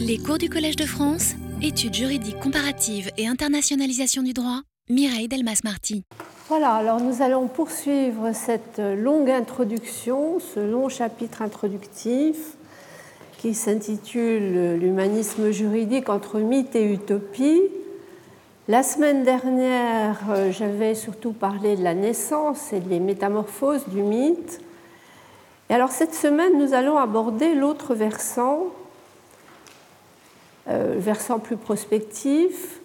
Les cours du Collège de France, études juridiques comparatives et internationalisation du droit, Mireille Delmas-Marty. Voilà, alors nous allons poursuivre cette longue introduction, ce long chapitre introductif qui s'intitule L'humanisme juridique entre mythe et utopie. La semaine dernière, j'avais surtout parlé de la naissance et des métamorphoses du mythe. Et alors cette semaine, nous allons aborder l'autre versant, versant plus prospectif,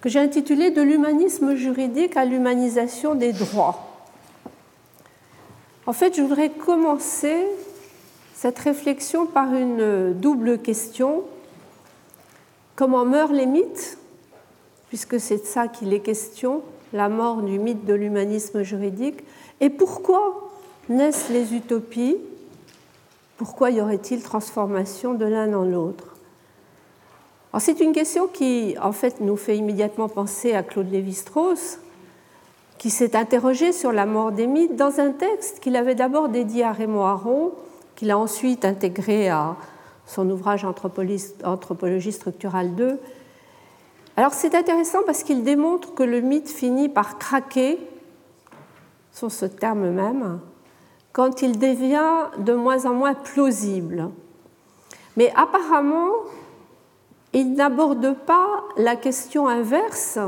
que j'ai intitulé De l'humanisme juridique à l'humanisation des droits. En fait, je voudrais commencer cette réflexion par une double question. Comment meurent les mythes Puisque c'est de ça qu'il est question, la mort du mythe de l'humanisme juridique. Et pourquoi naissent les utopies? Pourquoi y aurait-il transformation de l'un dans l'autre? C'est une question qui, en fait, nous fait immédiatement penser à Claude Lévi-Strauss, qui s'est interrogé sur la mort des mythes dans un texte qu'il avait d'abord dédié à Raymond Aron, qu'il a ensuite intégré à son ouvrage Anthropologie structurale 2. Alors c'est intéressant parce qu'il démontre que le mythe finit par craquer, sur ce terme même, quand il devient de moins en moins plausible. Mais apparemment, il n'aborde pas la question inverse,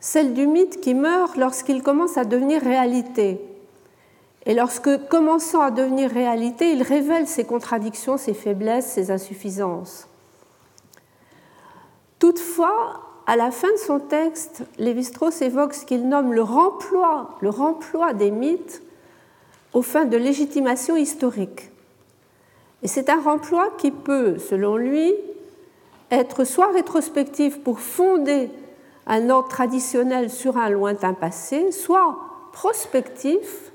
celle du mythe qui meurt lorsqu'il commence à devenir réalité. Et lorsque, commençant à devenir réalité, il révèle ses contradictions, ses faiblesses, ses insuffisances. Toutefois, à la fin de son texte, Lévi-Strauss évoque ce qu'il nomme le remploi, le remploi des mythes aux fins de légitimation historique. Et c'est un remploi qui peut, selon lui, être soit rétrospectif pour fonder un ordre traditionnel sur un lointain passé, soit prospectif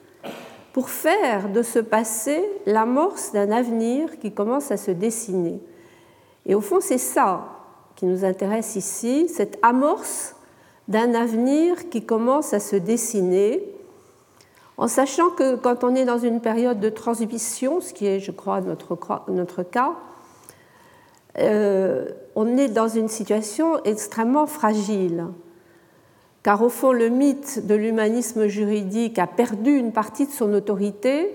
pour faire de ce passé l'amorce d'un avenir qui commence à se dessiner. Et au fond, c'est ça qui nous intéresse ici, cette amorce d'un avenir qui commence à se dessiner, en sachant que quand on est dans une période de transition, ce qui est, je crois, notre, notre cas, euh, on est dans une situation extrêmement fragile, car au fond le mythe de l'humanisme juridique a perdu une partie de son autorité.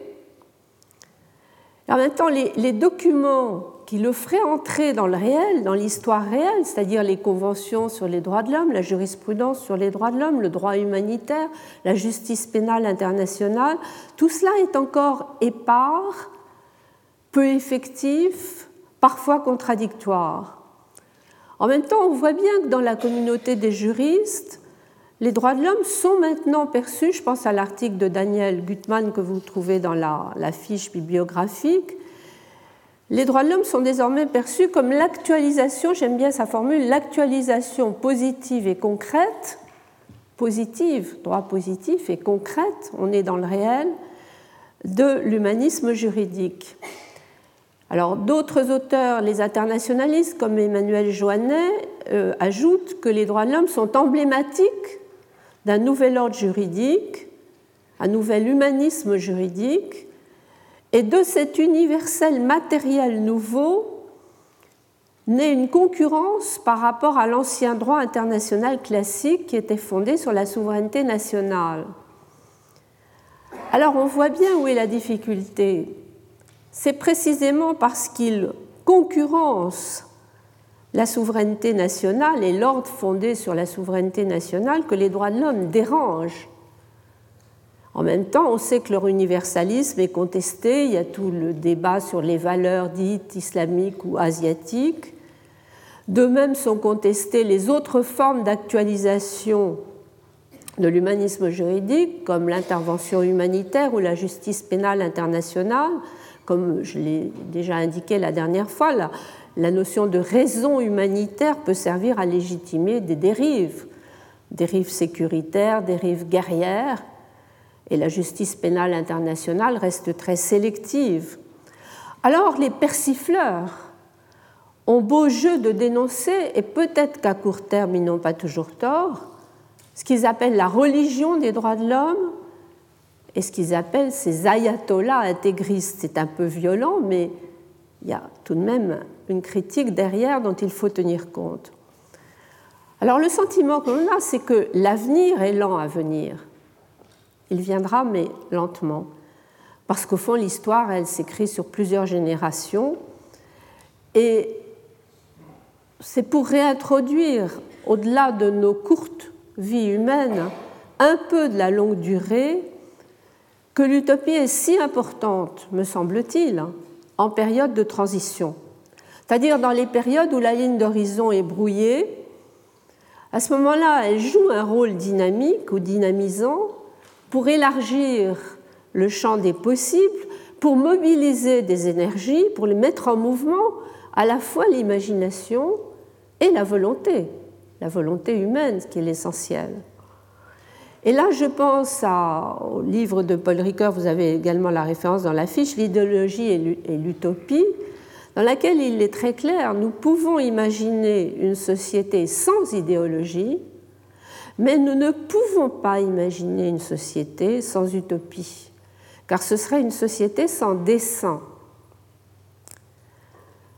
en même temps, les, documents qui le feraient entrer dans le réel, dans l'histoire réelle, c'est-à-dire les conventions sur les droits de l'homme, la jurisprudence sur les droits de l'homme, le droit humanitaire, la justice pénale internationale, tout cela est encore épars, peu effectif, parfois contradictoires. En même temps, on voit bien que dans la communauté des juristes, les droits de l'homme sont maintenant perçus, je pense à l'article de Daniel Gutmann que vous trouvez dans la, fiche bibliographique, les droits de l'homme sont désormais perçus comme l'actualisation, j'aime bien sa formule, l'actualisation positive et concrète, positive, droit positif et concrète, on est dans le réel, de l'humanisme juridique. Alors d'autres auteurs, les internationalistes comme Emmanuel Joannet, euh, ajoutent que les droits de l'homme sont emblématiques d'un nouvel ordre juridique, un nouvel humanisme juridique, et de cet universel matériel nouveau naît une concurrence par rapport à l'ancien droit international classique qui était fondé sur la souveraineté nationale. Alors on voit bien où est la difficulté c'est précisément parce qu'il concurrence la souveraineté nationale et l'ordre fondé sur la souveraineté nationale que les droits de l'homme dérangent. En même temps, on sait que leur universalisme est contesté, il y a tout le débat sur les valeurs dites islamiques ou asiatiques. De même sont contestées les autres formes d'actualisation de l'humanisme juridique, comme l'intervention humanitaire ou la justice pénale internationale, comme je l'ai déjà indiqué la dernière fois, la, notion de raison humanitaire peut servir à légitimer des dérives, dérives sécuritaires, dérives guerrières, et la justice pénale internationale reste très sélective. Alors les persifleurs ont beau jeu de dénoncer, et peut-être qu'à court terme ils n'ont pas toujours tort, ce qu'ils appellent la religion des droits de l'homme, et ce qu'ils appellent ces ayatollahs intégristes. C'est un peu violent, mais il y a tout de même une critique derrière dont il faut tenir compte. Alors le sentiment qu'on a, c'est que l'avenir est lent à venir. Il viendra, mais lentement. Parce qu'au fond, l'histoire, elle s'écrit sur plusieurs générations. Et c'est pour réintroduire, au-delà de nos courtes vies humaines, un peu de la longue durée, que l'utopie est si importante, me semble-t-il, en période de transition. C'est-à-dire dans les périodes où la ligne d'horizon est brouillée, à ce moment-là, elle joue un rôle dynamique ou dynamisant pour élargir le champ des possibles, pour mobiliser des énergies, pour les mettre en mouvement à la fois l'imagination et la volonté, la volonté humaine, qui est l'essentiel. Et là, je pense au livre de Paul Ricoeur, vous avez également la référence dans l'affiche, L'idéologie et l'utopie, dans laquelle il est très clair, nous pouvons imaginer une société sans idéologie, mais nous ne pouvons pas imaginer une société sans utopie, car ce serait une société sans dessin.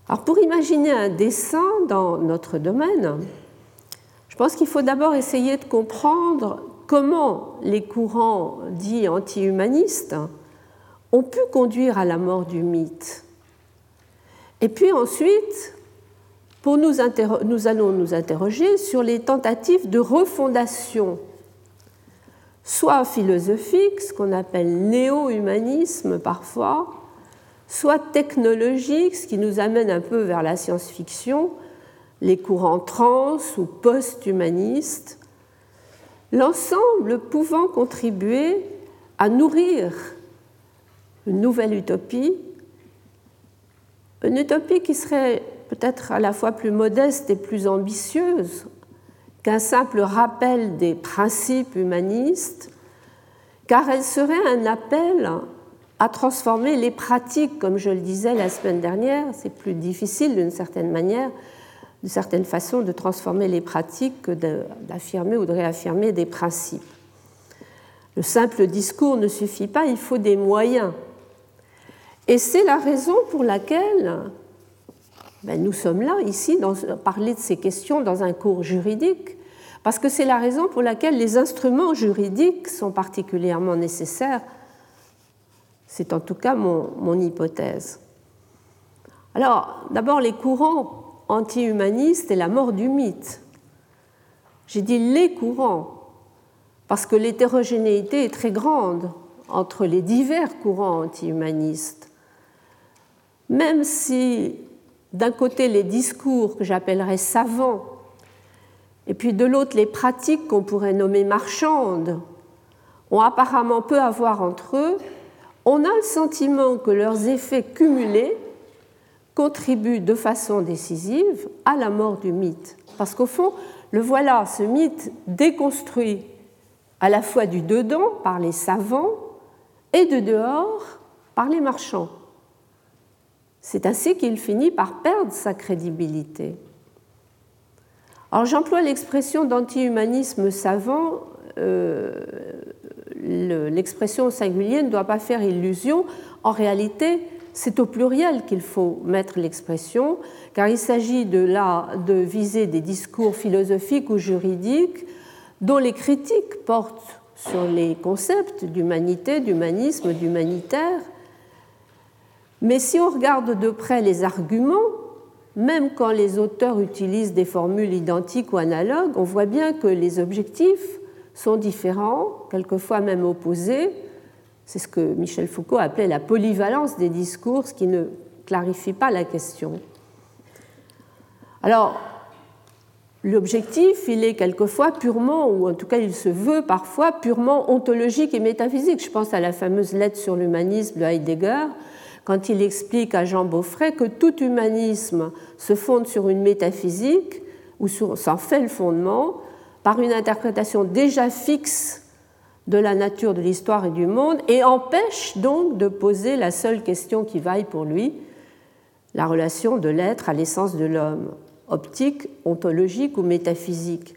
Alors pour imaginer un dessin dans notre domaine, je pense qu'il faut d'abord essayer de comprendre comment les courants dits anti-humanistes ont pu conduire à la mort du mythe. Et puis ensuite, pour nous, nous allons nous interroger sur les tentatives de refondation, soit philosophique, ce qu'on appelle néo-humanisme parfois, soit technologique, ce qui nous amène un peu vers la science-fiction, les courants trans ou post-humanistes, l'ensemble pouvant contribuer à nourrir une nouvelle utopie une utopie qui serait peut-être à la fois plus modeste et plus ambitieuse qu'un simple rappel des principes humanistes, car elle serait un appel à transformer les pratiques, comme je le disais la semaine dernière, c'est plus difficile d'une certaine manière, d'une certaine façon, de transformer les pratiques que d'affirmer ou de réaffirmer des principes. Le simple discours ne suffit pas, il faut des moyens et c'est la raison pour laquelle ben, nous sommes là, ici, dans, parler de ces questions dans un cours juridique, parce que c'est la raison pour laquelle les instruments juridiques sont particulièrement nécessaires. C'est en tout cas mon, mon hypothèse. Alors, d'abord, les courants anti-humanistes et la mort du mythe. J'ai dit les courants, parce que l'hétérogénéité est très grande entre les divers courants anti-humanistes même si d'un côté les discours que j'appellerais savants, et puis de l'autre les pratiques qu'on pourrait nommer marchandes, ont apparemment peu à voir entre eux, on a le sentiment que leurs effets cumulés contribuent de façon décisive à la mort du mythe. Parce qu'au fond, le voilà, ce mythe déconstruit à la fois du dedans par les savants et de dehors par les marchands. C'est ainsi qu'il finit par perdre sa crédibilité. Alors j'emploie l'expression d'anti-humanisme savant. Euh, l'expression singulière ne doit pas faire illusion. En réalité, c'est au pluriel qu'il faut mettre l'expression, car il s'agit de, viser des discours philosophiques ou juridiques dont les critiques portent sur les concepts d'humanité, d'humanisme, d'humanitaire, mais si on regarde de près les arguments, même quand les auteurs utilisent des formules identiques ou analogues, on voit bien que les objectifs sont différents, quelquefois même opposés. C'est ce que Michel Foucault appelait la polyvalence des discours, qui ne clarifie pas la question. Alors, l'objectif, il est quelquefois purement, ou en tout cas il se veut parfois purement ontologique et métaphysique. Je pense à la fameuse lettre sur l'humanisme de Heidegger, quand il explique à Jean Beaufray que tout humanisme se fonde sur une métaphysique, ou s'en fait le fondement, par une interprétation déjà fixe de la nature de l'histoire et du monde, et empêche donc de poser la seule question qui vaille pour lui, la relation de l'être à l'essence de l'homme, optique, ontologique ou métaphysique.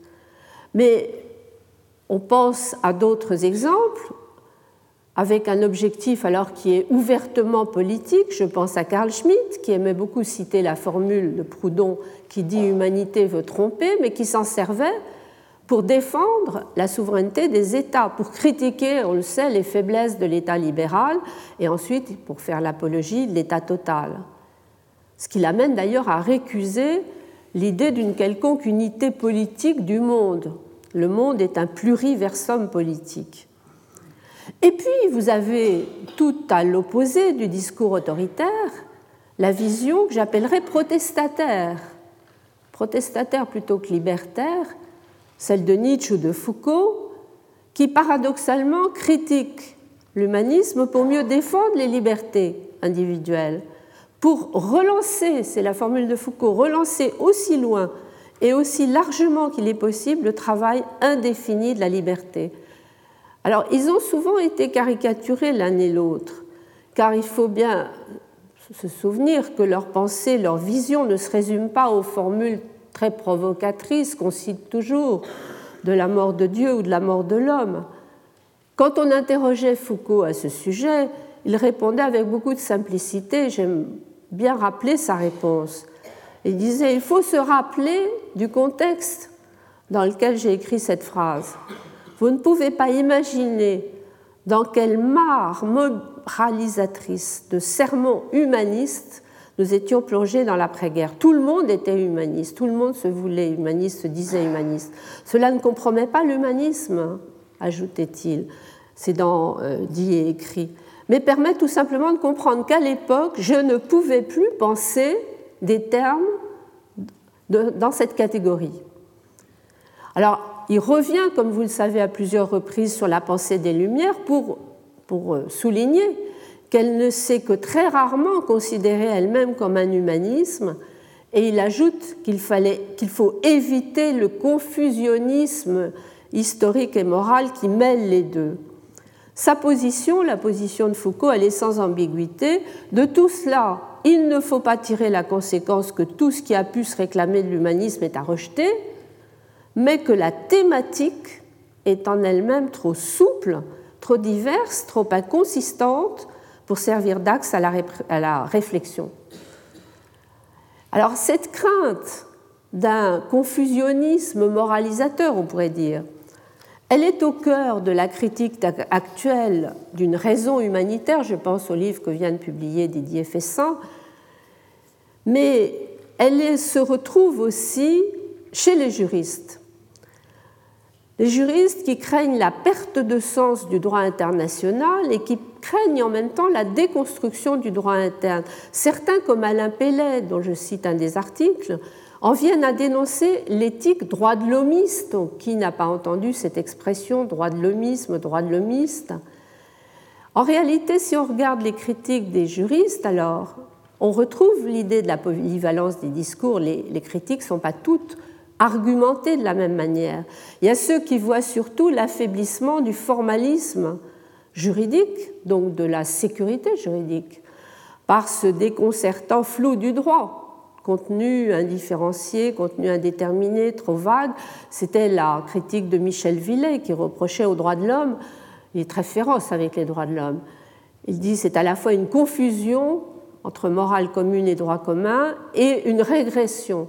Mais on pense à d'autres exemples avec un objectif alors qui est ouvertement politique. Je pense à Carl Schmitt, qui aimait beaucoup citer la formule de Proudhon qui dit humanité veut tromper, mais qui s'en servait pour défendre la souveraineté des États, pour critiquer, on le sait, les faiblesses de l'État libéral et ensuite pour faire l'apologie de l'État total. Ce qui l'amène d'ailleurs à récuser l'idée d'une quelconque unité politique du monde. Le monde est un pluriversum politique. Et puis, vous avez tout à l'opposé du discours autoritaire la vision que j'appellerais protestataire. Protestataire plutôt que libertaire, celle de Nietzsche ou de Foucault, qui paradoxalement critique l'humanisme pour mieux défendre les libertés individuelles, pour relancer, c'est la formule de Foucault, relancer aussi loin et aussi largement qu'il est possible le travail indéfini de la liberté. Alors, ils ont souvent été caricaturés l'un et l'autre, car il faut bien se souvenir que leur pensée, leur vision ne se résume pas aux formules très provocatrices qu'on cite toujours de la mort de Dieu ou de la mort de l'homme. Quand on interrogeait Foucault à ce sujet, il répondait avec beaucoup de simplicité. J'aime bien rappeler sa réponse. Il disait Il faut se rappeler du contexte dans lequel j'ai écrit cette phrase. Vous ne pouvez pas imaginer dans quelle mare moralisatrice de sermons humanistes nous étions plongés dans l'après-guerre. Tout le monde était humaniste, tout le monde se voulait humaniste, se disait humaniste. Cela ne compromet pas l'humanisme, ajoutait-il. C'est dans euh, dit et écrit. Mais permet tout simplement de comprendre qu'à l'époque, je ne pouvais plus penser des termes dans cette catégorie. Alors, il revient, comme vous le savez, à plusieurs reprises sur la pensée des Lumières pour, euh, souligner qu'elle ne s'est que très rarement considérée elle-même comme un humanisme, et il ajoute qu'il faut éviter le confusionnisme historique et moral qui mêle les deux. Sa position, la position de Foucault, elle est sans ambiguïté. De tout cela, il ne faut pas tirer la conséquence que tout ce qui a pu se réclamer de l'humanisme est à rejeter, mais que la thématique est en elle-même trop souple, trop diverse, trop inconsistante pour servir d'axe à, la réflexion. Alors cette crainte d'un confusionnisme moralisateur, on pourrait dire, elle est au cœur de la critique actuelle d'une raison humanitaire, je pense au livre que vient de publier Didier Fessin, mais elle se retrouve aussi chez les juristes. Les juristes qui craignent la perte de sens du droit international et qui craignent en même temps la déconstruction du droit interne. Certains, comme Alain Pellet, dont je cite un des articles, en viennent à dénoncer l'éthique droit de l'homiste. Qui n'a pas entendu cette expression droit de l'homisme, droit de l'homiste? En réalité, si on regarde les critiques des juristes, alors on retrouve l'idée de la polyvalence des discours. Les, les critiques ne sont pas toutes argumenter de la même manière. Il y a ceux qui voient surtout l'affaiblissement du formalisme juridique, donc de la sécurité juridique, par ce déconcertant flou du droit, contenu indifférencié, contenu indéterminé, trop vague. C'était la critique de Michel Villet qui reprochait aux droits de l'homme, il est très féroce avec les droits de l'homme. Il dit c'est à la fois une confusion entre morale commune et droit commun et une régression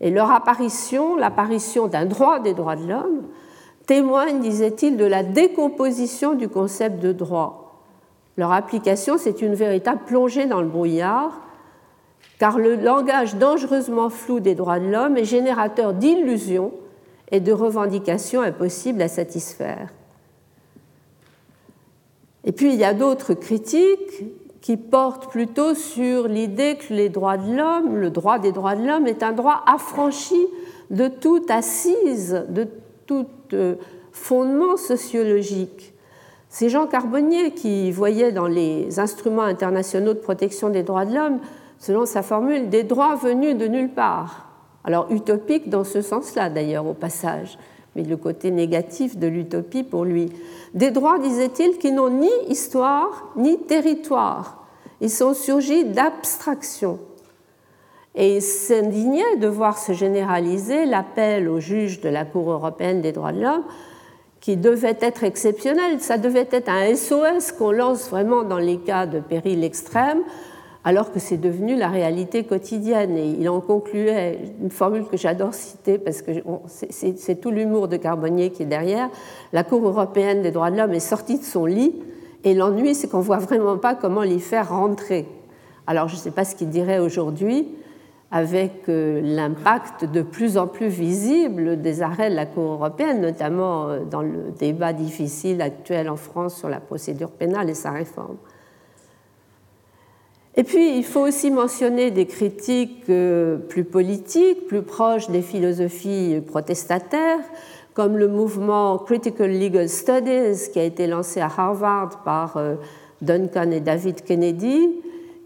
et leur apparition, l'apparition d'un droit des droits de l'homme, témoigne, disait-il, de la décomposition du concept de droit. Leur application, c'est une véritable plongée dans le brouillard, car le langage dangereusement flou des droits de l'homme est générateur d'illusions et de revendications impossibles à satisfaire. Et puis il y a d'autres critiques qui porte plutôt sur l'idée que les droits de l'homme, le droit des droits de l'homme est un droit affranchi de toute assise, de tout euh, fondement sociologique. C'est Jean Carbonnier qui voyait dans les instruments internationaux de protection des droits de l'homme, selon sa formule, des droits venus de nulle part. Alors utopique dans ce sens-là d'ailleurs au passage, mais le côté négatif de l'utopie pour lui. Des droits, disait-il, qui n'ont ni histoire ni territoire. Ils sont surgis d'abstraction. Et s'indignait de voir se généraliser l'appel aux juges de la Cour européenne des droits de l'homme qui devait être exceptionnel. Ça devait être un SOS qu'on lance vraiment dans les cas de péril extrême, alors que c'est devenu la réalité quotidienne. Et il en concluait une formule que j'adore citer parce que c'est tout l'humour de Carbonnier qui est derrière. La Cour européenne des droits de l'homme est sortie de son lit et l'ennui, c'est qu'on ne voit vraiment pas comment l'y faire rentrer. Alors je ne sais pas ce qu'il dirait aujourd'hui, avec euh, l'impact de plus en plus visible des arrêts de la Cour européenne, notamment euh, dans le débat difficile actuel en France sur la procédure pénale et sa réforme. Et puis, il faut aussi mentionner des critiques euh, plus politiques, plus proches des philosophies protestataires, comme le mouvement Critical Legal Studies qui a été lancé à Harvard par Duncan et David Kennedy,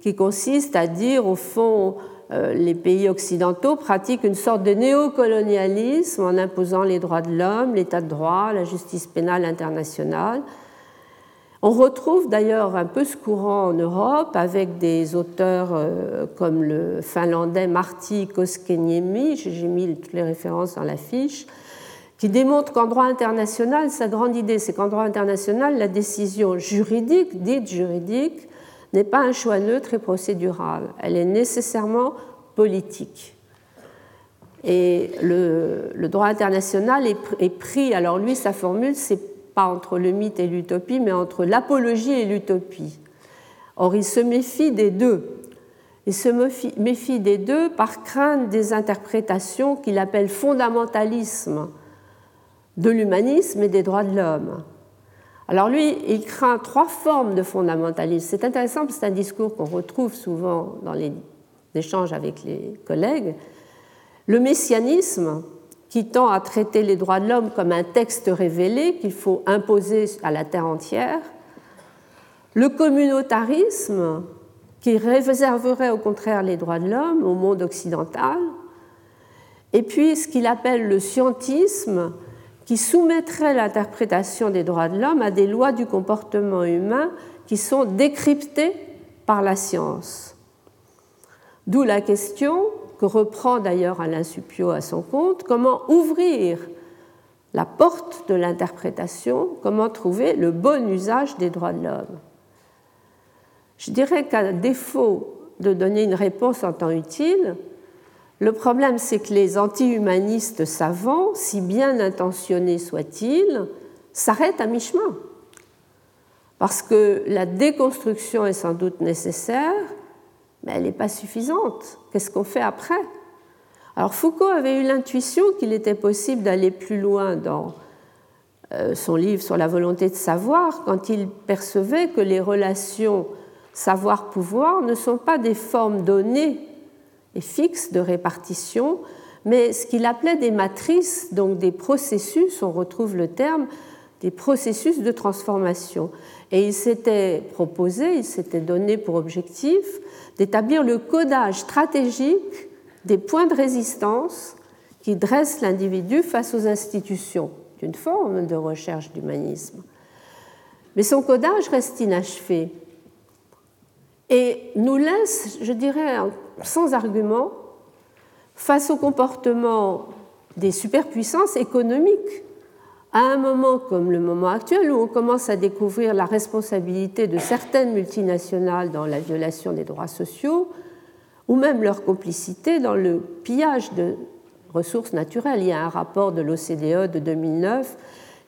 qui consiste à dire, au fond, les pays occidentaux pratiquent une sorte de néocolonialisme en imposant les droits de l'homme, l'état de droit, la justice pénale internationale. On retrouve d'ailleurs un peu ce courant en Europe avec des auteurs euh, comme le finlandais Martti Koskeniemi, j'ai mis toutes les références dans la fiche, qui démontrent qu'en droit international, sa grande idée, c'est qu'en droit international, la décision juridique, dite juridique, n'est pas un choix neutre et procédural, elle est nécessairement politique. Et le, droit international est, pris, alors lui, sa formule, c'est pas entre le mythe et l'utopie, mais entre l'apologie et l'utopie. Or, il se méfie des deux. Il se méfie des deux par crainte des interprétations qu'il appelle fondamentalisme de l'humanisme et des droits de l'homme. Alors lui, il craint trois formes de fondamentalisme. C'est intéressant parce c'est un discours qu'on retrouve souvent dans les échanges avec les collègues. Le messianisme, qui tend à traiter les droits de l'homme comme un texte révélé qu'il faut imposer à la terre entière. Le communautarisme, qui réserverait au contraire les droits de l'homme au monde occidental. Et puis ce qu'il appelle le scientisme, qui soumettrait l'interprétation des droits de l'homme à des lois du comportement humain qui sont décryptées par la science. D'où la question que reprend d'ailleurs Alain Suppiot à son compte, comment ouvrir la porte de l'interprétation, comment trouver le bon usage des droits de l'homme. Je dirais qu'à défaut de donner une réponse en temps utile, le problème, c'est que les anti-humanistes savants, si bien intentionnés soient-ils, s'arrêtent à mi-chemin. Parce que la déconstruction est sans doute nécessaire, mais elle n'est pas suffisante. Qu'est-ce qu'on fait après? Alors Foucault avait eu l'intuition qu'il était possible d'aller plus loin dans euh, son livre sur la volonté de savoir quand il percevait que les relations savoir-pouvoir ne sont pas des formes données et fixe de répartition, mais ce qu'il appelait des matrices, donc des processus, on retrouve le terme, des processus de transformation. Et il s'était proposé, il s'était donné pour objectif d'établir le codage stratégique des points de résistance qui dressent l'individu face aux institutions, d'une forme de recherche d'humanisme. Mais son codage reste inachevé et nous laisse, je dirais, sans argument face au comportement des superpuissances économiques à un moment comme le moment actuel où on commence à découvrir la responsabilité de certaines multinationales dans la violation des droits sociaux ou même leur complicité dans le pillage de ressources naturelles. Il y a un rapport de l'OCDE de 2009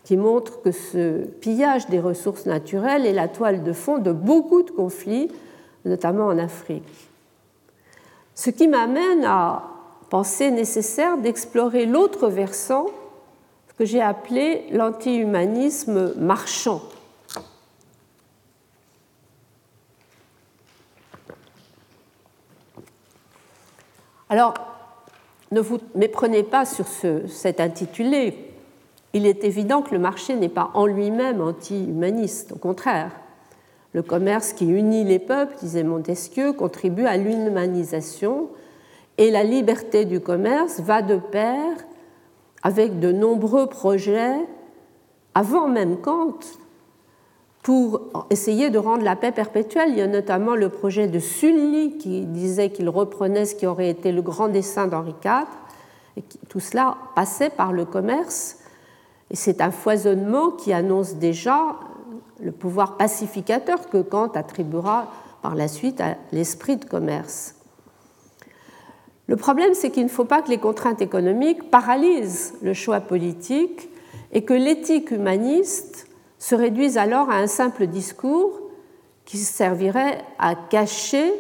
qui montre que ce pillage des ressources naturelles est la toile de fond de beaucoup de conflits, notamment en Afrique. Ce qui m'amène à penser nécessaire d'explorer l'autre versant, que j'ai appelé l'anti-humanisme marchand. Alors, ne vous méprenez pas sur cet intitulé. Il est évident que le marché n'est pas en lui-même anti-humaniste, au contraire. Le commerce qui unit les peuples, disait Montesquieu, contribue à l'humanisation et la liberté du commerce va de pair avec de nombreux projets, avant même Kant, pour essayer de rendre la paix perpétuelle. Il y a notamment le projet de Sully qui disait qu'il reprenait ce qui aurait été le grand dessein d'Henri IV, tout cela passait par le commerce Et c'est un foisonnement qui annonce déjà le pouvoir pacificateur que Kant attribuera par la suite à l'esprit de commerce. Le problème, c'est qu'il ne faut pas que les contraintes économiques paralysent le choix politique et que l'éthique humaniste se réduise alors à un simple discours qui servirait à cacher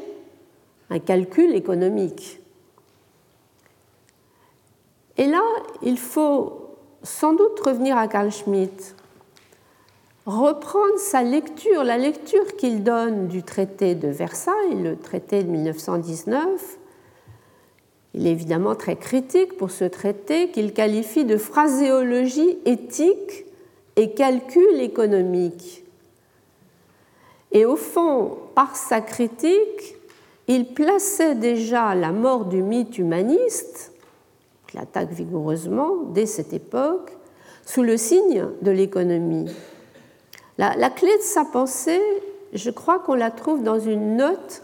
un calcul économique. Et là, il faut sans doute revenir à Carl Schmitt, reprendre sa lecture, la lecture qu'il donne du traité de Versailles, le traité de 1919. Il est évidemment très critique pour ce traité qu'il qualifie de phraséologie éthique et calcul économique. Et au fond, par sa critique, il plaçait déjà la mort du mythe humaniste, qu'il attaque vigoureusement dès cette époque, sous le signe de l'économie. La, clé de sa pensée, je crois qu'on la trouve dans une note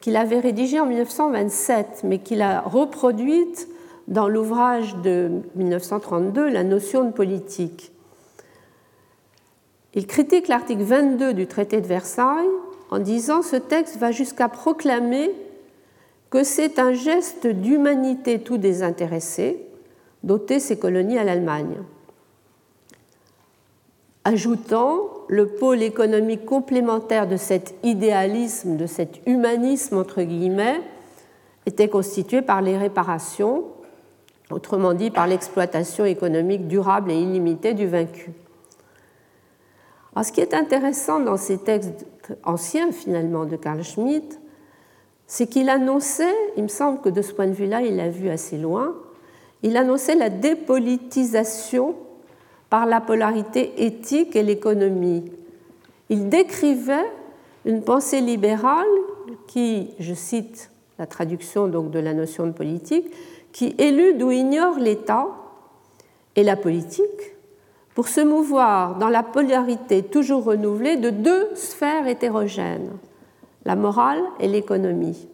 qu'il avait rédigée en 1927, mais qu'il a reproduite dans l'ouvrage de 1932, La notion de politique. Il critique l'article 22 du traité de Versailles en disant ce texte va jusqu'à proclamer que c'est un geste d'humanité tout désintéressé d'ôter ces colonies à l'Allemagne. Ajoutant le pôle économique complémentaire de cet idéalisme, de cet humanisme entre guillemets, était constitué par les réparations, autrement dit par l'exploitation économique durable et illimitée du vaincu. Ce qui est intéressant dans ces textes anciens, finalement, de Carl Schmitt, c'est qu'il annonçait, il me semble que de ce point de vue-là, il l'a vu assez loin, il annonçait la dépolitisation par la polarité éthique et l'économie. Il décrivait une pensée libérale qui, je cite la traduction donc de la notion de politique, qui élude ou ignore l'État et la politique pour se mouvoir dans la polarité toujours renouvelée de deux sphères hétérogènes, la morale et l'économie,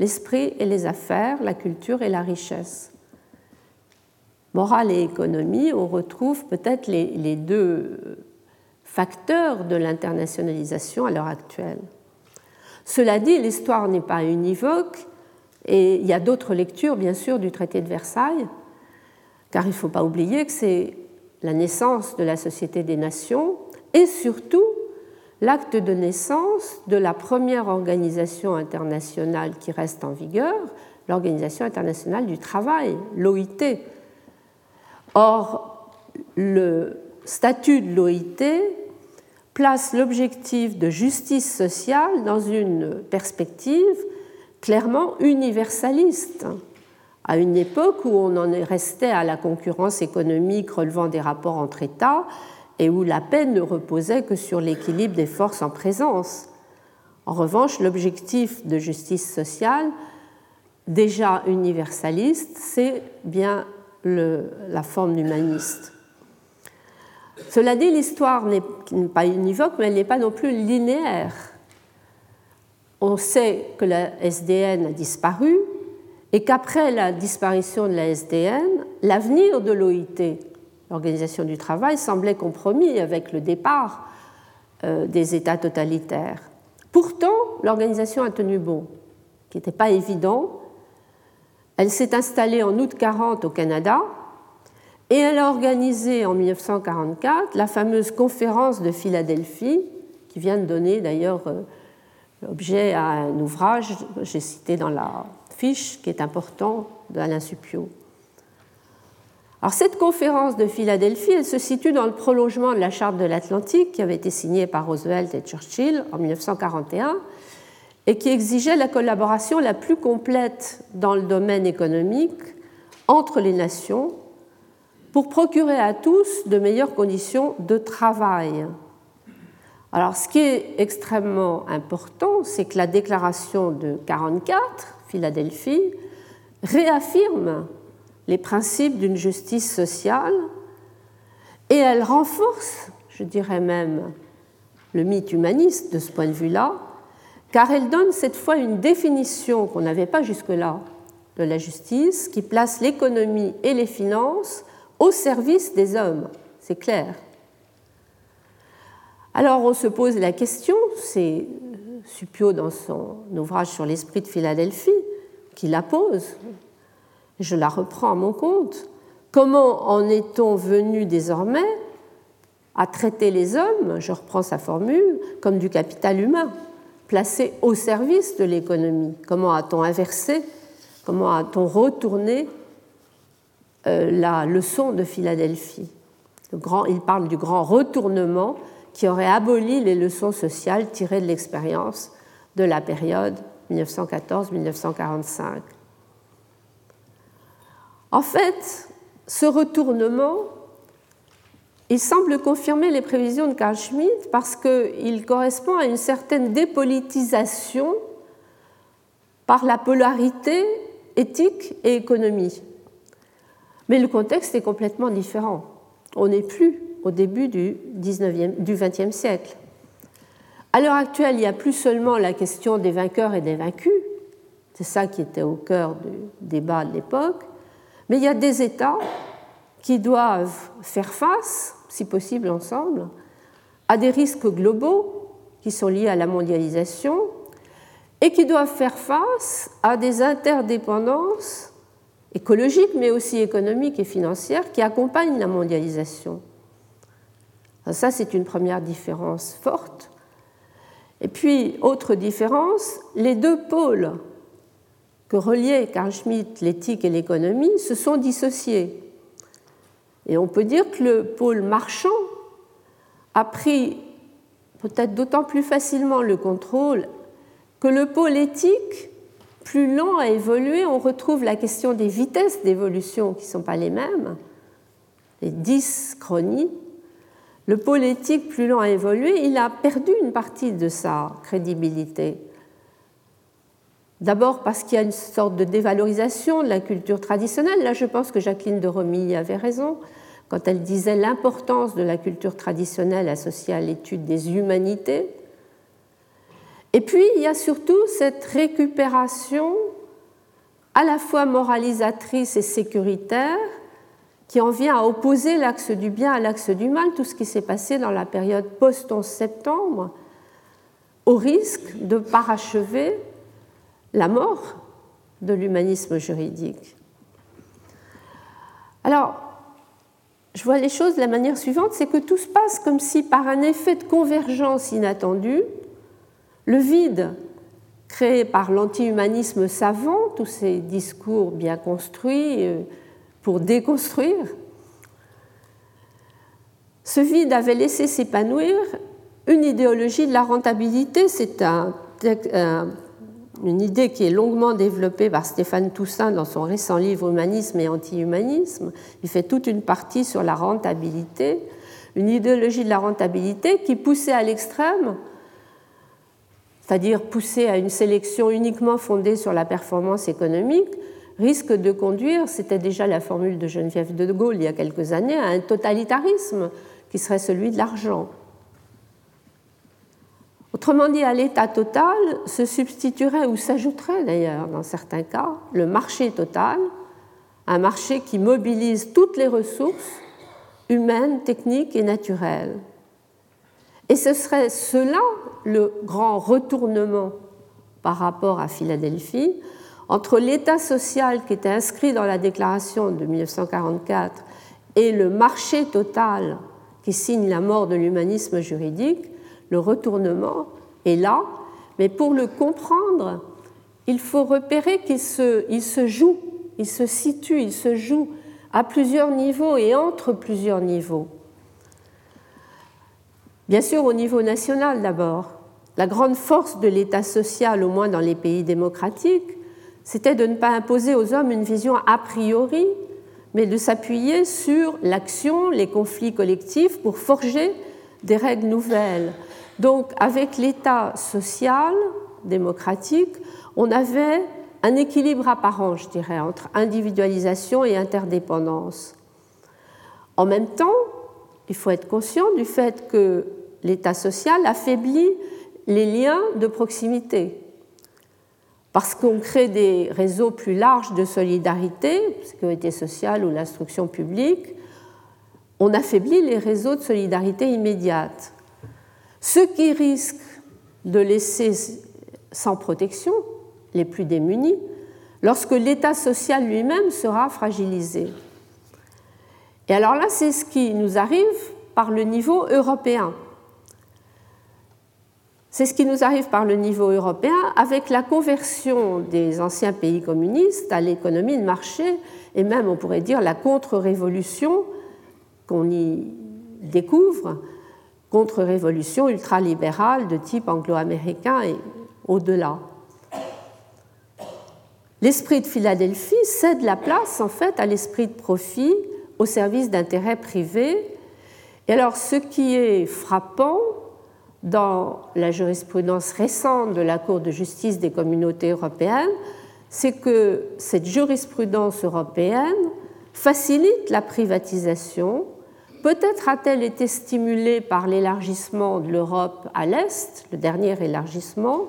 l'esprit et les affaires, la culture et la richesse. Morale et économie, on retrouve peut-être les, deux facteurs de l'internationalisation à l'heure actuelle. Cela dit, l'histoire n'est pas univoque et il y a d'autres lectures, bien sûr, du traité de Versailles, car il ne faut pas oublier que c'est la naissance de la Société des Nations et surtout l'acte de naissance de la première organisation internationale qui reste en vigueur, l'Organisation internationale du travail, l'OIT. Or, le statut de l'OIT place l'objectif de justice sociale dans une perspective clairement universaliste à une époque où on en est resté à la concurrence économique relevant des rapports entre États et où la paix ne reposait que sur l'équilibre des forces en présence. En revanche, l'objectif de justice sociale, déjà universaliste, c'est bien la forme humaniste. Cela dit, l'histoire n'est pas univoque, mais elle n'est pas non plus linéaire. On sait que la SDN a disparu, et qu'après la disparition de la SDN, l'avenir de l'OIT, l'Organisation du travail, semblait compromis avec le départ euh, des États totalitaires. Pourtant, l'organisation a tenu bon, qui n'était pas évident. Elle s'est installée en août 40 au Canada et elle a organisé en 1944 la fameuse conférence de Philadelphie, qui vient de donner d'ailleurs euh, l'objet à un ouvrage, j'ai cité dans la fiche qui est important d'Alain Supio. Alors, cette conférence de Philadelphie, elle se situe dans le prolongement de la Charte de l'Atlantique qui avait été signée par Roosevelt et Churchill en 1941 et qui exigeait la collaboration la plus complète dans le domaine économique entre les nations pour procurer à tous de meilleures conditions de travail. Alors, ce qui est extrêmement important, c'est que la déclaration de 1944 Philadelphie, réaffirme les principes d'une justice sociale et elle renforce, je dirais même, le mythe humaniste de ce point de vue-là, car elle donne cette fois une définition qu'on n'avait pas jusque-là de la justice, qui place l'économie et les finances au service des hommes. c'est clair. Alors on se pose la question, c'est Supio dans son ouvrage sur l'esprit de Philadelphie qui la pose, je la reprends à mon compte, comment en est-on venu désormais à traiter les hommes, je reprends sa formule, comme du capital humain, placé au service de l'économie Comment a-t-on inversé, comment a-t-on retourné euh, la leçon de Philadelphie? Il parle du grand retournement qui aurait aboli les leçons sociales tirées de l'expérience de la période 1914-1945. En fait, ce retournement, il semble confirmer les prévisions de Carl Schmitt parce qu'il correspond à une certaine dépolitisation par la polarité éthique et économie. Mais le contexte est complètement différent. On n'est plus au début du, 19e, du XXe siècle. À l'heure actuelle, il n'y a plus seulement la question des vainqueurs et des vaincus, c'est ça qui était au cœur du débat de l'époque, mais il y a des États qui doivent faire face, si possible ensemble, à des risques globaux qui sont liés à la mondialisation et qui doivent faire face à des interdépendances écologiques mais aussi économiques et financières qui accompagnent la mondialisation. Ça, c'est une première différence forte. Et puis, autre différence, les deux pôles que reliaient Carl Schmitt, l'éthique et l'économie, se sont dissociés. Et on peut dire que le pôle marchand a pris peut-être d'autant plus facilement le contrôle que le pôle éthique, plus lent à évoluer, on retrouve la question des vitesses d'évolution qui ne sont pas les mêmes, les dyschronies, le pôle éthique plus lent à évoluer, il a perdu une partie de sa crédibilité. D'abord parce qu'il y a une sorte de dévalorisation de la culture traditionnelle. Là, je pense que Jacqueline de Romilly avait raison quand elle disait l'importance de la culture traditionnelle associée à l'étude des humanités. Et puis, il y a surtout cette récupération à la fois moralisatrice et sécuritaire qui en vient à opposer l'axe du bien à l'axe du mal, tout ce qui s'est passé dans la période post-11 septembre, au risque de parachever la mort de l'humanisme juridique. Alors, je vois les choses de la manière suivante, c'est que tout se passe comme si par un effet de convergence inattendue, le vide créé par l'anti-humanisme savant, tous ces discours bien construits, euh, pour déconstruire. Ce vide avait laissé s'épanouir une idéologie de la rentabilité. C'est une idée qui est longuement développée par Stéphane Toussaint dans son récent livre Humanisme et anti-humanisme. Il fait toute une partie sur la rentabilité, une idéologie de la rentabilité qui poussait à l'extrême, c'est-à-dire poussée à une sélection uniquement fondée sur la performance économique, risque de conduire, c'était déjà la formule de Geneviève de Gaulle il y a quelques années, à un totalitarisme qui serait celui de l'argent. Autrement dit, à l'état total se substituerait ou s'ajouterait d'ailleurs dans certains cas le marché total, un marché qui mobilise toutes les ressources humaines, techniques et naturelles. Et ce serait cela le grand retournement par rapport à Philadelphie, entre l'état social qui était inscrit dans la déclaration de 1944 et le marché total qui signe la mort de l'humanisme juridique, le retournement est là, mais pour le comprendre, il faut repérer qu'il se, joue, il se situe, il se joue à plusieurs niveaux et entre plusieurs niveaux. Bien sûr, au niveau national d'abord. La grande force de l'État social, au moins dans les pays démocratiques, c'était de ne pas imposer aux hommes une vision a priori, mais de s'appuyer sur l'action, les conflits collectifs pour forger des règles nouvelles. Donc avec l'État social, démocratique, on avait un équilibre apparent, je dirais, entre individualisation et interdépendance. En même temps, il faut être conscient du fait que l'État social affaiblit les liens de proximité parce qu'on crée des réseaux plus larges de solidarité, sécurité sociale ou l'instruction publique, on affaiblit les réseaux de solidarité immédiate. Ceux qui risquent de laisser sans protection les plus démunis lorsque l'État social lui-même sera fragilisé. Et alors là, c'est ce qui nous arrive par le niveau européen. C'est ce qui nous arrive par le niveau européen avec la conversion des anciens pays communistes à l'économie de marché et même, on pourrait dire, la contre-révolution qu'on y découvre, contre-révolution ultralibérale de type anglo-américain et au-delà. L'esprit de Philadelphie cède la place en fait à l'esprit de profit au service d'intérêts privés. Et alors ce qui est frappant, dans la jurisprudence récente de la Cour de justice des communautés européennes, c'est que cette jurisprudence européenne facilite la privatisation. Peut-être a-t-elle été stimulée par l'élargissement de l'Europe à l'Est, le dernier élargissement,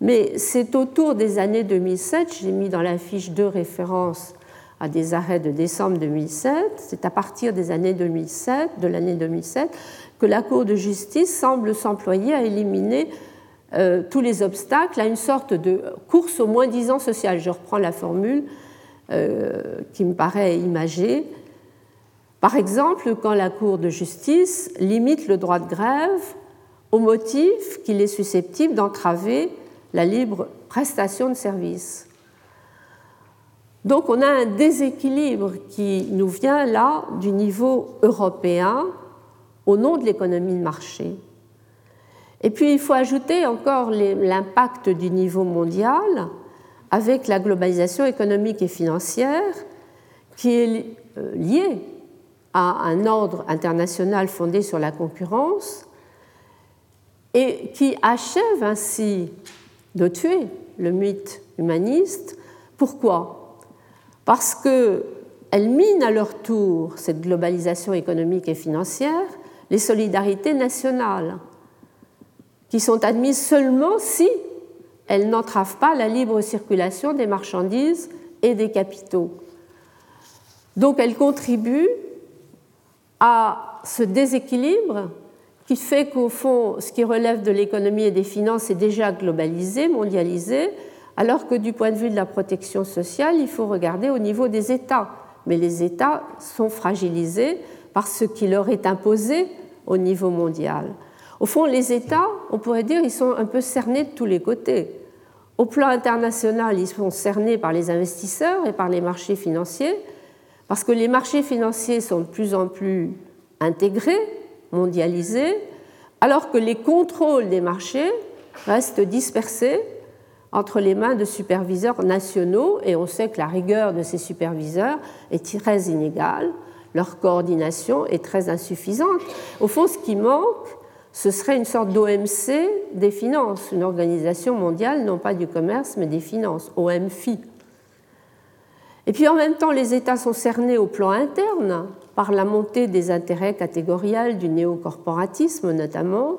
mais c'est autour des années 2007, j'ai mis dans la fiche deux références à des arrêts de décembre 2007, c'est à partir des années 2007, de l'année 2007, que la Cour de justice semble s'employer à éliminer euh, tous les obstacles à une sorte de course au moins-disant social. Je reprends la formule euh, qui me paraît imagée. Par exemple, quand la Cour de justice limite le droit de grève au motif qu'il est susceptible d'entraver la libre prestation de services. Donc on a un déséquilibre qui nous vient là du niveau européen au nom de l'économie de marché. Et puis il faut ajouter encore l'impact du niveau mondial avec la globalisation économique et financière qui est euh, liée à un ordre international fondé sur la concurrence et qui achève ainsi de tuer le mythe humaniste. Pourquoi? Parce qu'elle mine à leur tour cette globalisation économique et financière les solidarités nationales, qui sont admises seulement si elles n'entravent pas la libre circulation des marchandises et des capitaux. Donc elles contribuent à ce déséquilibre qui fait qu'au fond, ce qui relève de l'économie et des finances est déjà globalisé, mondialisé, alors que du point de vue de la protection sociale, il faut regarder au niveau des États. Mais les États sont fragilisés par ce qui leur est imposé au niveau mondial. Au fond, les États, on pourrait dire, ils sont un peu cernés de tous les côtés. Au plan international, ils sont cernés par les investisseurs et par les marchés financiers, parce que les marchés financiers sont de plus en plus intégrés, mondialisés, alors que les contrôles des marchés restent dispersés entre les mains de superviseurs nationaux, et on sait que la rigueur de ces superviseurs est très inégale leur coordination est très insuffisante. Au fond, ce qui manque, ce serait une sorte d'OMC des finances, une organisation mondiale, non pas du commerce, mais des finances, OMFI. Et puis en même temps, les États sont cernés au plan interne par la montée des intérêts catégoriels du néocorporatisme notamment,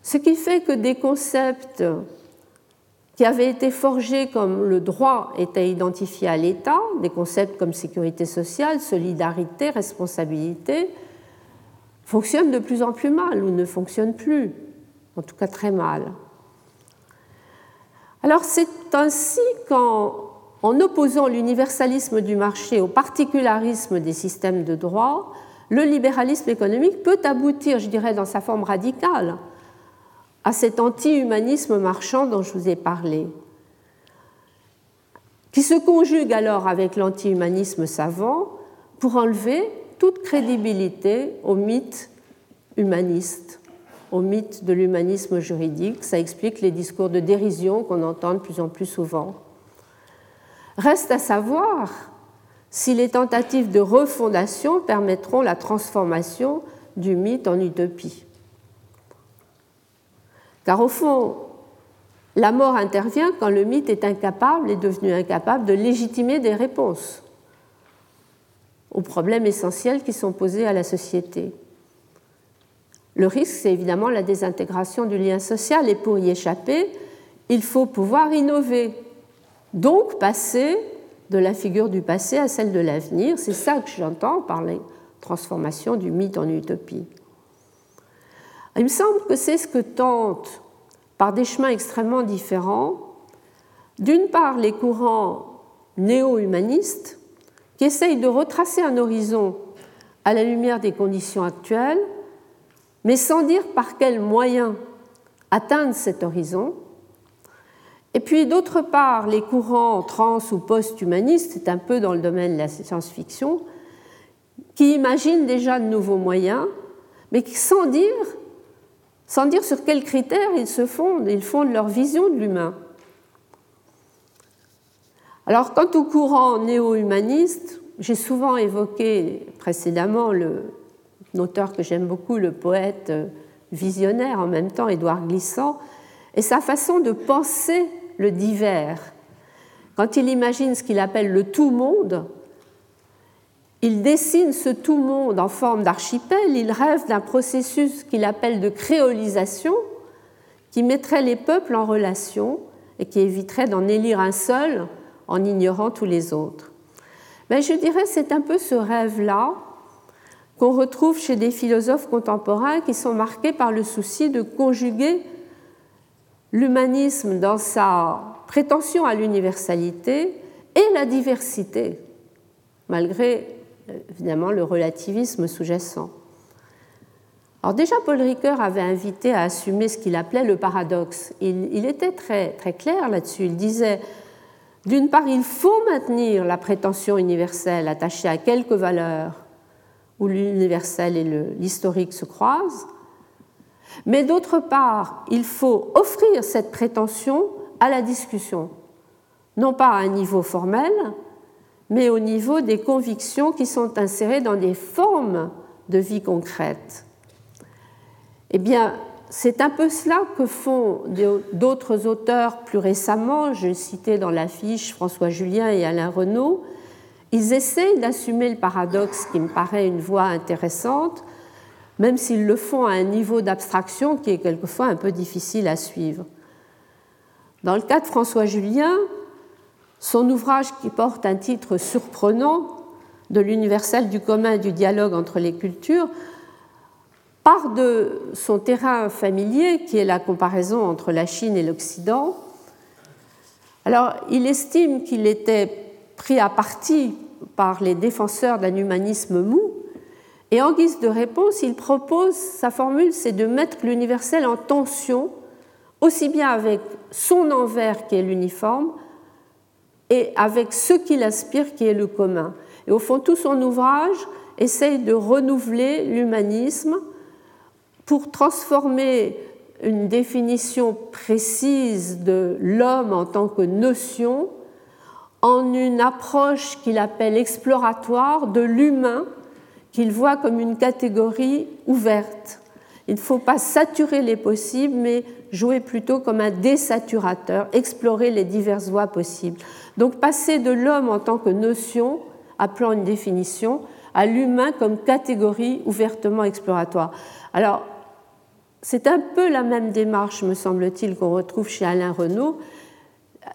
ce qui fait que des concepts qui avaient été forgés comme le droit était identifié à l'État, des concepts comme sécurité sociale, solidarité, responsabilité, fonctionnent de plus en plus mal ou ne fonctionnent plus, en tout cas très mal. Alors c'est ainsi qu'en en opposant l'universalisme du marché au particularisme des systèmes de droit, le libéralisme économique peut aboutir, je dirais, dans sa forme radicale, à cet anti-humanisme marchand dont je vous ai parlé, qui se conjugue alors avec l'anti-humanisme savant pour enlever toute crédibilité au mythe humaniste, au mythe de l'humanisme juridique. Ça explique les discours de dérision qu'on entend de plus en plus souvent. Reste à savoir si les tentatives de refondation permettront la transformation du mythe en utopie. Car au fond, la mort intervient quand le mythe est incapable, est devenu incapable de légitimer des réponses aux problèmes essentiels qui sont posés à la société. Le risque, c'est évidemment la désintégration du lien social et pour y échapper, il faut pouvoir innover, donc passer de la figure du passé à celle de l'avenir. C'est ça que j'entends par transformation du mythe en utopie. Il me semble que c'est ce que tentent, par des chemins extrêmement différents, d'une part les courants néo-humanistes, qui essayent de retracer un horizon à la lumière des conditions actuelles, mais sans dire par quels moyens atteindre cet horizon. Et puis d'autre part, les courants trans ou post-humanistes, c'est un peu dans le domaine de la science-fiction, qui imaginent déjà de nouveaux moyens, mais sans dire, sans dire sur quels critères ils se fondent, ils fondent leur vision de l'humain. Alors, quant au courant néo-humaniste, j'ai souvent évoqué précédemment le, auteur que j'aime beaucoup, le poète visionnaire en même temps, Édouard Glissant, et sa façon de penser le divers. Quand il imagine ce qu'il appelle le tout-monde, il dessine ce tout-monde en forme d'archipel, il rêve d'un processus qu'il appelle de créolisation, qui mettrait les peuples en relation et qui éviterait d'en élire un seul en ignorant tous les autres. Mais je dirais c'est un peu ce rêve-là qu'on retrouve chez des philosophes contemporains qui sont marqués par le souci de conjuguer l'humanisme dans sa prétention à l'universalité et la diversité, malgré évidemment le relativisme sous-jacent. Alors déjà, Paul Ricoeur avait invité à assumer ce qu'il appelait le paradoxe. Il, il était très, très clair là-dessus. Il disait, d'une part, il faut maintenir la prétention universelle attachée à quelques valeurs où l'universel et l'historique se croisent, mais d'autre part, il faut offrir cette prétention à la discussion, non pas à un niveau formel, mais au niveau des convictions qui sont insérées dans des formes de vie concrète. Eh bien, c'est un peu cela que font d'autres auteurs plus récemment. Je citais dans l'affiche François Julien et Alain Renaud, ils essayent d'assumer le paradoxe qui me paraît une voie intéressante, même s'ils le font à un niveau d'abstraction qui est quelquefois un peu difficile à suivre. Dans le cas de François Julien, son ouvrage qui porte un titre surprenant de l'universel du commun et du dialogue entre les cultures part de son terrain familier qui est la comparaison entre la Chine et l'Occident. Alors, il estime qu'il était pris à partie par les défenseurs d'un humanisme mou. Et en guise de réponse, il propose, sa formule, c'est de mettre l'universel en tension, aussi bien avec son envers qui est l'uniforme, et avec ce qu'il aspire qui est le commun. Et au fond, tout son ouvrage essaye de renouveler l'humanisme pour transformer une définition précise de l'homme en tant que notion en une approche qu'il appelle exploratoire de l'humain, qu'il voit comme une catégorie ouverte. Il ne faut pas saturer les possibles, mais jouer plutôt comme un désaturateur, explorer les diverses voies possibles. Donc passer de l'homme en tant que notion, appelant une définition, à l'humain comme catégorie ouvertement exploratoire. Alors, c'est un peu la même démarche, me semble-t-il, qu'on retrouve chez Alain Renaud,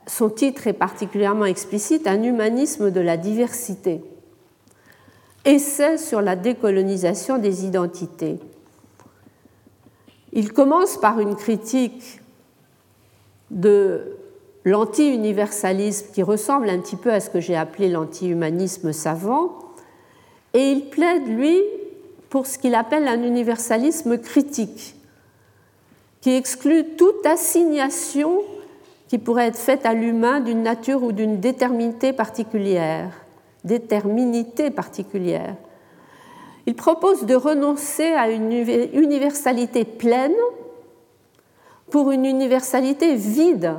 son titre est particulièrement explicite, Un humanisme de la diversité. Essai sur la décolonisation des identités. Il commence par une critique de l'anti-universalisme qui ressemble un petit peu à ce que j'ai appelé l'anti-humanisme savant, et il plaide, lui, pour ce qu'il appelle un universalisme critique, qui exclut toute assignation qui pourrait être faite à l'humain d'une nature ou d'une déterminité particulière, déterminité particulière. Il propose de renoncer à une universalité pleine pour une universalité vide,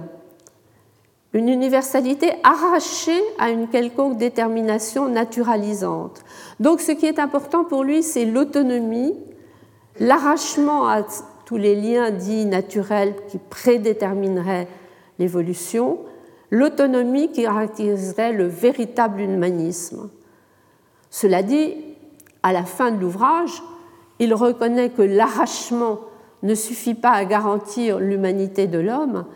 une universalité arrachée à une quelconque détermination naturalisante. Donc ce qui est important pour lui, c'est l'autonomie, l'arrachement à tous les liens dits naturels qui prédétermineraient l'évolution, l'autonomie qui caractériserait le véritable humanisme. Cela dit, à la fin de l'ouvrage, il reconnaît que l'arrachement ne suffit pas à garantir l'humanité de l'homme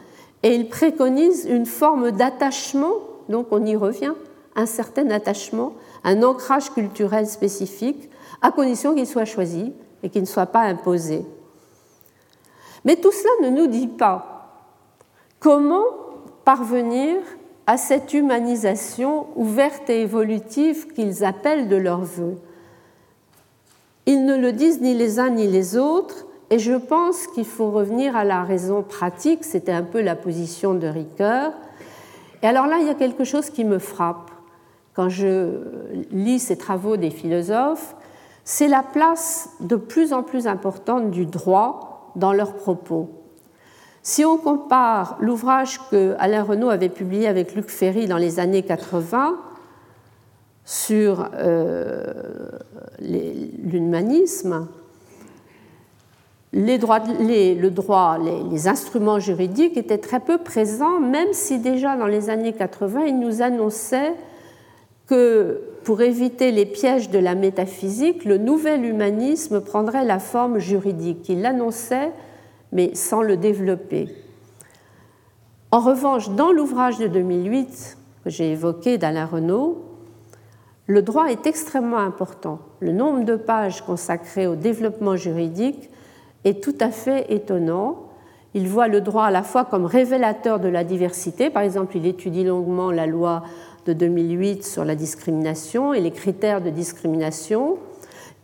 et il préconise une forme d'attachement, donc on y revient, un certain attachement, un ancrage culturel spécifique, à condition qu'il soit choisi et qu'il ne soit pas imposé. Mais tout cela ne nous dit pas comment parvenir à cette humanisation ouverte et évolutive qu'ils appellent de leur vœu. Ils ne le disent ni les uns ni les autres, et je pense qu'il faut revenir à la raison pratique, c'était un peu la position de Ricoeur. Et alors là, il y a quelque chose qui me frappe quand je lis ces travaux des philosophes, c'est la place de plus en plus importante du droit dans leurs propos. Si on compare l'ouvrage que Alain Renaud avait publié avec Luc Ferry dans les années 80 sur euh, l'humanisme, les le droit, les, instruments juridiques étaient très peu présents, même si déjà dans les années 80, il nous annonçait que pour éviter les pièges de la métaphysique, le nouvel humanisme prendrait la forme juridique. Il l'annonçait mais sans le développer. En revanche, dans l'ouvrage de 2008 que j'ai évoqué d'Alain Renaud, le droit est extrêmement important. Le nombre de pages consacrées au développement juridique est tout à fait étonnant. Il voit le droit à la fois comme révélateur de la diversité, par exemple il étudie longuement la loi de 2008 sur la discrimination et les critères de discrimination,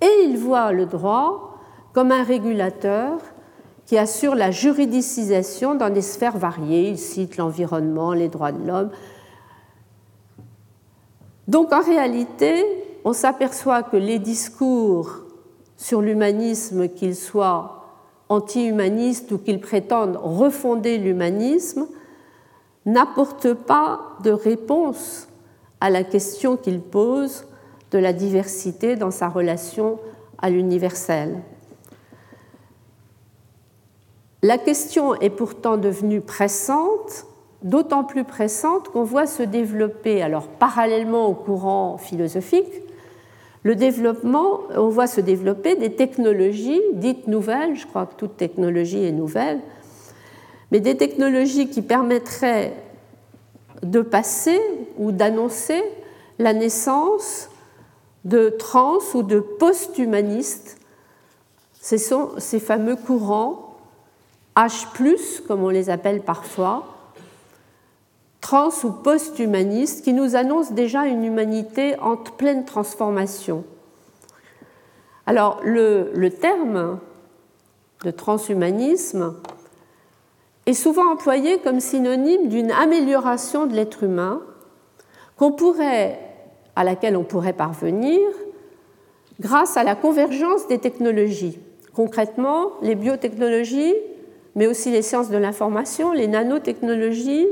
et il voit le droit comme un régulateur qui assure la juridicisation dans des sphères variées. Il cite l'environnement, les droits de l'homme. Donc en réalité, on s'aperçoit que les discours sur l'humanisme, qu'ils soient anti-humanistes ou qu'ils prétendent refonder l'humanisme, n'apportent pas de réponse à la question qu'ils posent de la diversité dans sa relation à l'universel. La question est pourtant devenue pressante, d'autant plus pressante qu'on voit se développer, alors parallèlement au courant philosophique, le développement, on voit se développer des technologies dites nouvelles, je crois que toute technologie est nouvelle, mais des technologies qui permettraient de passer ou d'annoncer la naissance de trans ou de post-humanistes. Ce sont ces fameux courants H, comme on les appelle parfois, trans ou post-humanistes, qui nous annoncent déjà une humanité en pleine transformation. Alors, le, terme de transhumanisme est souvent employé comme synonyme d'une amélioration de l'être humain à laquelle on pourrait parvenir grâce à la convergence des technologies. Concrètement, les biotechnologies mais aussi les sciences de l'information, les nanotechnologies,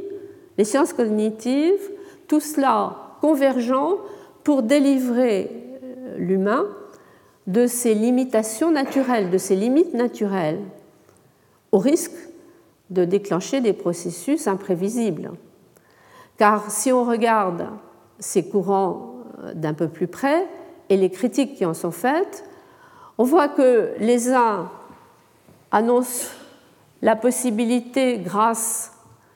les sciences cognitives, tout cela convergent pour délivrer euh, l'humain de ses limitations naturelles, de ses limites naturelles, au risque de déclencher des processus imprévisibles. Car si on regarde ces courants euh, d'un peu plus près et les critiques qui en sont faites, on voit que les uns annoncent la possibilité, grâce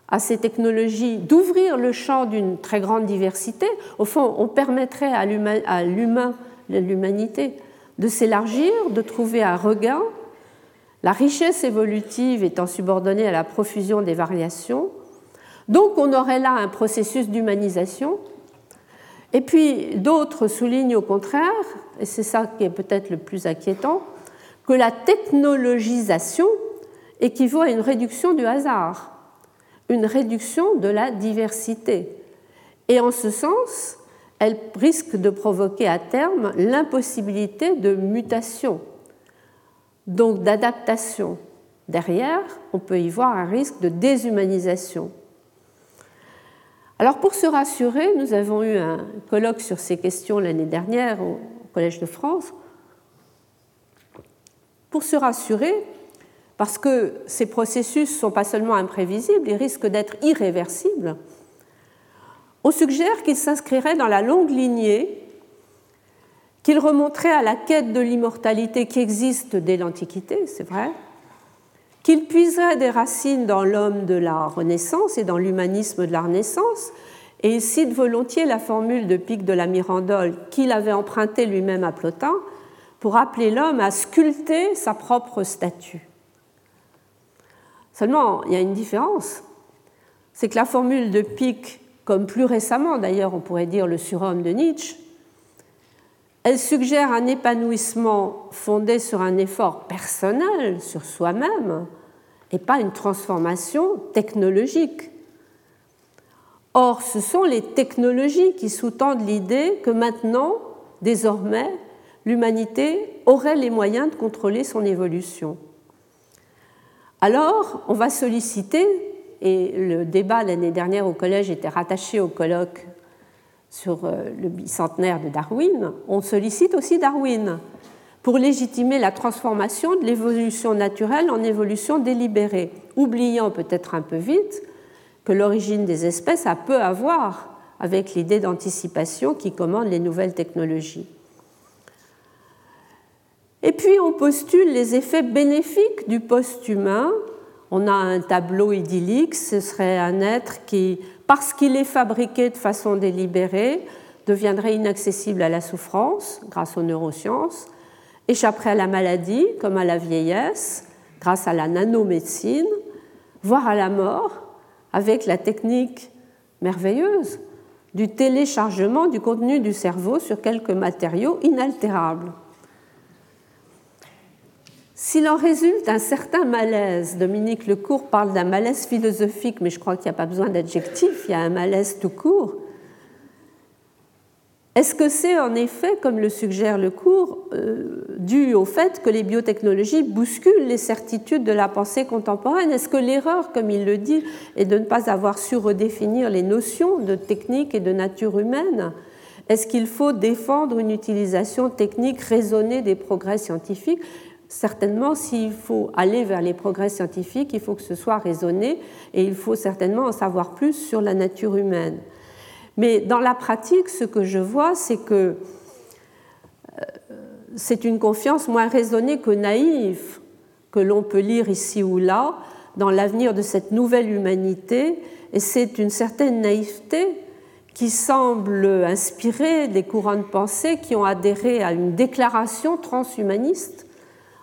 à ces technologies, d'ouvrir le champ d'une très grande diversité. Au fond, on permettrait à l'humain, l'humanité, de s'élargir, de trouver un regain, la richesse évolutive étant subordonnée à la profusion des variations. Donc on aurait là un processus d'humanisation. Et puis d'autres soulignent au contraire, et c'est ça qui est peut-être le plus inquiétant, que la technologisation équivaut à une réduction du hasard, une réduction de la diversité. Et en ce sens, elle risque de provoquer à terme l'impossibilité de mutation, donc d'adaptation. Derrière, on peut y voir un risque de déshumanisation. Alors pour se rassurer, nous avons eu un colloque sur ces questions l'année dernière au Collège de France. Pour se rassurer, parce que ces processus ne sont pas seulement imprévisibles, ils risquent d'être irréversibles, on suggère qu'ils s'inscriraient dans la longue lignée, qu'ils remonteraient à la quête de l'immortalité qui existe dès l'Antiquité, c'est vrai, qu'ils puiseraient des racines dans l'homme de la Renaissance et dans l'humanisme de la Renaissance, Et il cite volontiers la formule de Pic de la Mirandole qu'il avait empruntée lui-même à Plotin pour appeler l'homme à sculpter sa propre statue. Seulement, il y a une différence. C'est que la formule de Pic, comme plus récemment d'ailleurs on pourrait dire le surhomme de Nietzsche, elle suggère un épanouissement fondé sur un effort personnel, sur soi-même, et pas une transformation technologique. Or, ce sont les technologies qui sous-tendent l'idée que maintenant, désormais, l'humanité aurait les moyens de contrôler son évolution. Alors, on va solliciter, et le débat l'année dernière au collège était rattaché au colloque sur euh, le bicentenaire de Darwin, on sollicite aussi Darwin pour légitimer la transformation de l'évolution naturelle en évolution délibérée, oubliant peut-être un peu vite que l'origine des espèces a peu à voir avec l'idée d'anticipation qui commande les nouvelles technologies. Et puis on postule les effets bénéfiques du post-humain. On a un tableau idyllique, ce serait un être qui, parce qu'il est fabriqué de façon délibérée, deviendrait inaccessible à la souffrance grâce aux neurosciences, échapperait à la maladie comme à la vieillesse grâce à la nanomédecine, voire à la mort avec la technique merveilleuse du téléchargement du contenu du cerveau sur quelques matériaux inaltérables. S'il en résulte un certain malaise, Dominique Lecourt parle d'un malaise philosophique, mais je crois qu'il n'y a pas besoin d'adjectif, il y a un malaise tout court. Est-ce que c'est en effet, comme le suggère Lecourt, euh, dû au fait que les biotechnologies bousculent les certitudes de la pensée contemporaine? Est-ce que l'erreur, comme il le dit, est de ne pas avoir su redéfinir les notions de technique et de nature humaine? Est-ce qu'il faut défendre une utilisation technique raisonnée des progrès scientifiques? Certainement, s'il faut aller vers les progrès scientifiques, il faut que ce soit raisonné et il faut certainement en savoir plus sur la nature humaine. Mais dans la pratique, ce que je vois, c'est que euh, c'est une confiance moins raisonnée que naïve que l'on peut lire ici ou là dans l'avenir de cette nouvelle humanité, et c'est une certaine naïveté qui semble inspirer des courants de pensée qui ont adhéré à une déclaration transhumaniste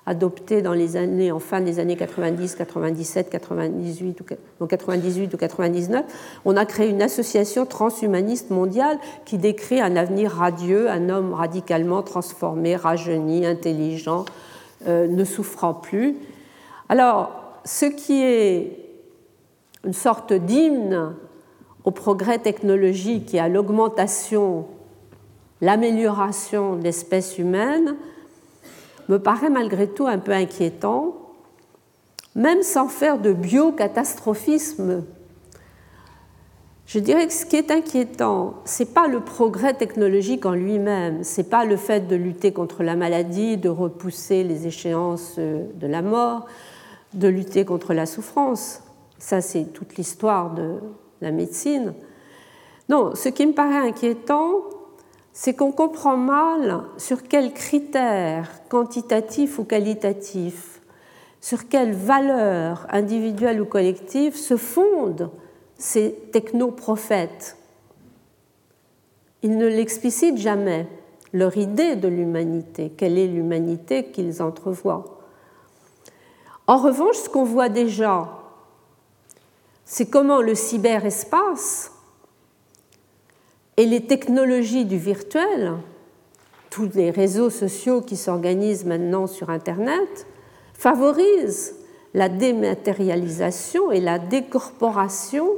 adopté dans les années, en fin des années 90, 97, 98 ou, 98 ou 99, on a créé une association transhumaniste mondiale qui décrit un avenir radieux, un homme radicalement transformé, rajeuni, intelligent, euh, ne souffrant plus. Alors, ce qui est une sorte d'hymne au progrès technologique et à l'augmentation, l'amélioration de l'espèce humaine, me paraît malgré tout un peu inquiétant, même sans faire de biocatastrophisme. Je dirais que ce qui est inquiétant, ce n'est pas le progrès technologique en lui-même, ce n'est pas le fait de lutter contre la maladie, de repousser les échéances de la mort, de lutter contre la souffrance. Ça, c'est toute l'histoire de la médecine. Non, ce qui me paraît inquiétant, c'est qu'on comprend mal sur quels critères quantitatifs ou qualitatifs, sur quelles valeurs individuelles ou collectives se fondent ces technoprophètes. Ils ne l'explicitent jamais, leur idée de l'humanité, quelle est l'humanité qu'ils entrevoient. En revanche, ce qu'on voit déjà, c'est comment le cyberespace et les technologies du virtuel, tous les réseaux sociaux qui s'organisent maintenant sur Internet, favorisent la dématérialisation et la décorporation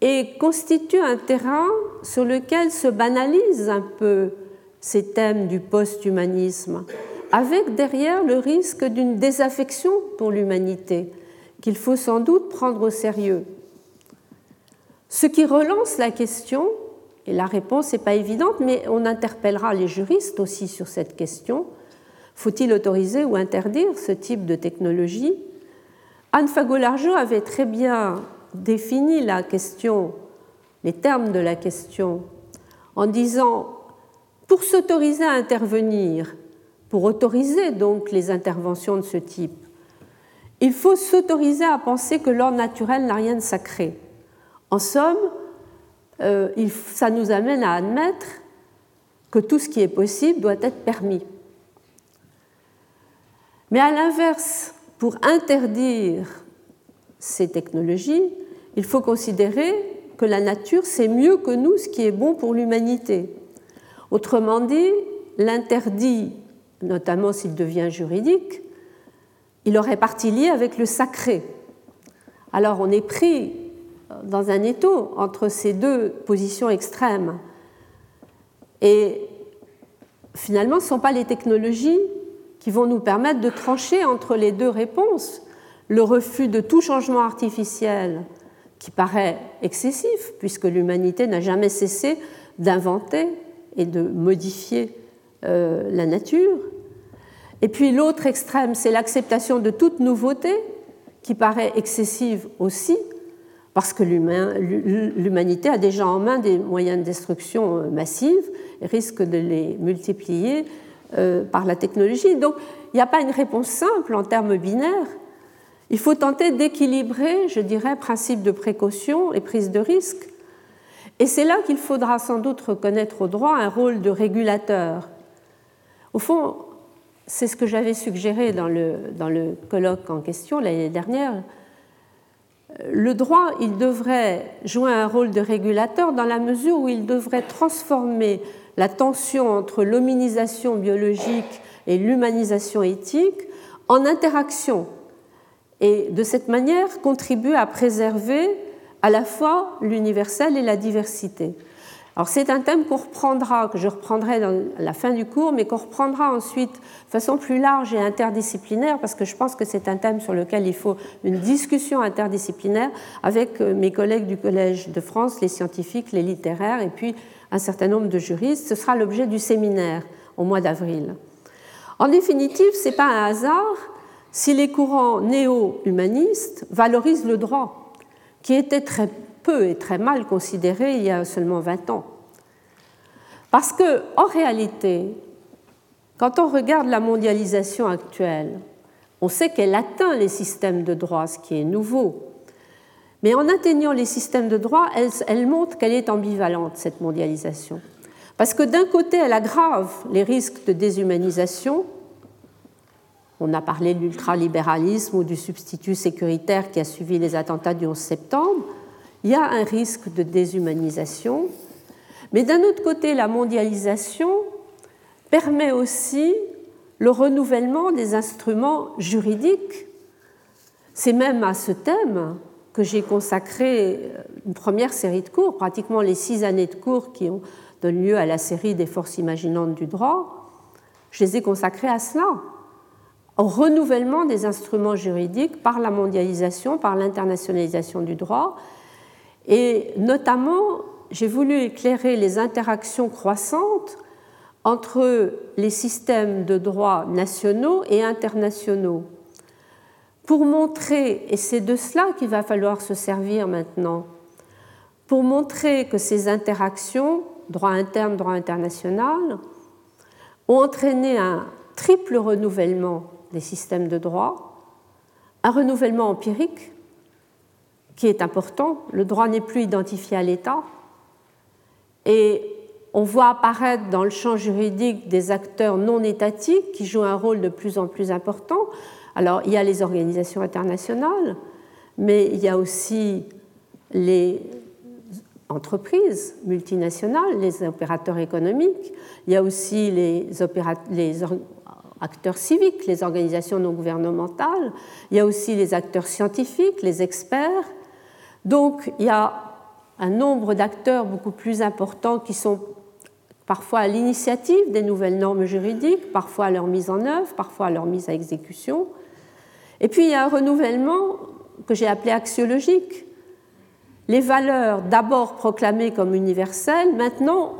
et constituent un terrain sur lequel se banalisent un peu ces thèmes du post-humanisme, avec derrière le risque d'une désaffection pour l'humanité, qu'il faut sans doute prendre au sérieux. Ce qui relance la question et la réponse n'est pas évidente, mais on interpellera les juristes aussi sur cette question. Faut-il autoriser ou interdire ce type de technologie? Anne Fagot-Largeau avait très bien défini la question, les termes de la question, en disant pour s'autoriser à intervenir, pour autoriser donc les interventions de ce type, il faut s'autoriser à penser que l'ordre naturel n'a rien de sacré. En somme, euh, ça nous amène à admettre que tout ce qui est possible doit être permis. Mais à l'inverse, pour interdire ces technologies, il faut considérer que la nature sait mieux que nous ce qui est bon pour l'humanité. Autrement dit, l'interdit, notamment s'il devient juridique, il aurait partie liée avec le sacré. Alors on est pris dans un étau entre ces deux positions extrêmes. Et finalement, ce ne sont pas les technologies qui vont nous permettre de trancher entre les deux réponses. Le refus de tout changement artificiel, qui paraît excessif, puisque l'humanité n'a jamais cessé d'inventer et de modifier euh, la nature. Et puis l'autre extrême, c'est l'acceptation de toute nouveauté, qui paraît excessive aussi, parce que l'humanité a déjà en main des moyens de destruction euh, massive et risque de les multiplier euh, par la technologie. Donc il n'y a pas une réponse simple en termes binaires. Il faut tenter d'équilibrer, je dirais, principe de précaution et prise de risque. Et c'est là qu'il faudra sans doute reconnaître au droit un rôle de régulateur. Au fond, c'est ce que j'avais suggéré dans le, dans le colloque en question l'année dernière. Le droit, il devrait jouer un rôle de régulateur dans la mesure où il devrait transformer la tension entre l'hominisation biologique et l'humanisation éthique en interaction et de cette manière contribuer à préserver à la fois l'universel et la diversité. Alors c'est un thème qu'on reprendra, que je reprendrai dans la fin du cours, mais qu'on reprendra ensuite de façon plus large et interdisciplinaire, parce que je pense que c'est un thème sur lequel il faut une discussion interdisciplinaire avec euh, mes collègues du Collège de France, les scientifiques, les littéraires, et puis un certain nombre de juristes. Ce sera l'objet du séminaire au mois d'avril. En définitive, ce n'est pas un hasard si les courants néo-humanistes valorisent le droit, qui était très peu et très mal considéré il y a seulement 20 ans. Parce que, en réalité, quand on regarde la mondialisation actuelle, on sait qu'elle atteint les systèmes de droit, ce qui est nouveau. Mais en atteignant les systèmes de droit, elle, elle montre qu'elle est ambivalente, cette mondialisation. Parce que d'un côté, elle aggrave les risques de déshumanisation. On a parlé de l'ultralibéralisme ou du substitut sécuritaire qui a suivi les attentats du 11 septembre il y a un risque de déshumanisation, mais d'un autre côté, la mondialisation permet aussi le renouvellement des instruments juridiques. C'est même à ce thème que j'ai consacré une première série de cours, pratiquement les six années de cours qui ont donné lieu à la série des forces imaginantes du droit. Je les ai consacrés à cela, au renouvellement des instruments juridiques par la mondialisation, par l'internationalisation du droit, et notamment, j'ai voulu éclairer les interactions croissantes entre les systèmes de droit nationaux et internationaux pour montrer, et c'est de cela qu'il va falloir se servir maintenant, pour montrer que ces interactions, droit interne, droit international, ont entraîné un triple renouvellement des systèmes de droit, un renouvellement empirique, qui est important. Le droit n'est plus identifié à l'État. Et on voit apparaître dans le champ juridique des acteurs non étatiques qui jouent un rôle de plus en plus important. Alors, il y a les organisations internationales, mais il y a aussi les entreprises multinationales, les opérateurs économiques, il y a aussi les, acteurs civiques, les organisations non gouvernementales, il y a aussi les acteurs scientifiques, les experts, donc il y a un nombre d'acteurs beaucoup plus importants qui sont parfois à l'initiative des nouvelles normes juridiques, parfois à leur mise en œuvre, parfois à leur mise à exécution. Et puis il y a un renouvellement que j'ai appelé axiologique. Les valeurs d'abord proclamées comme universelles, maintenant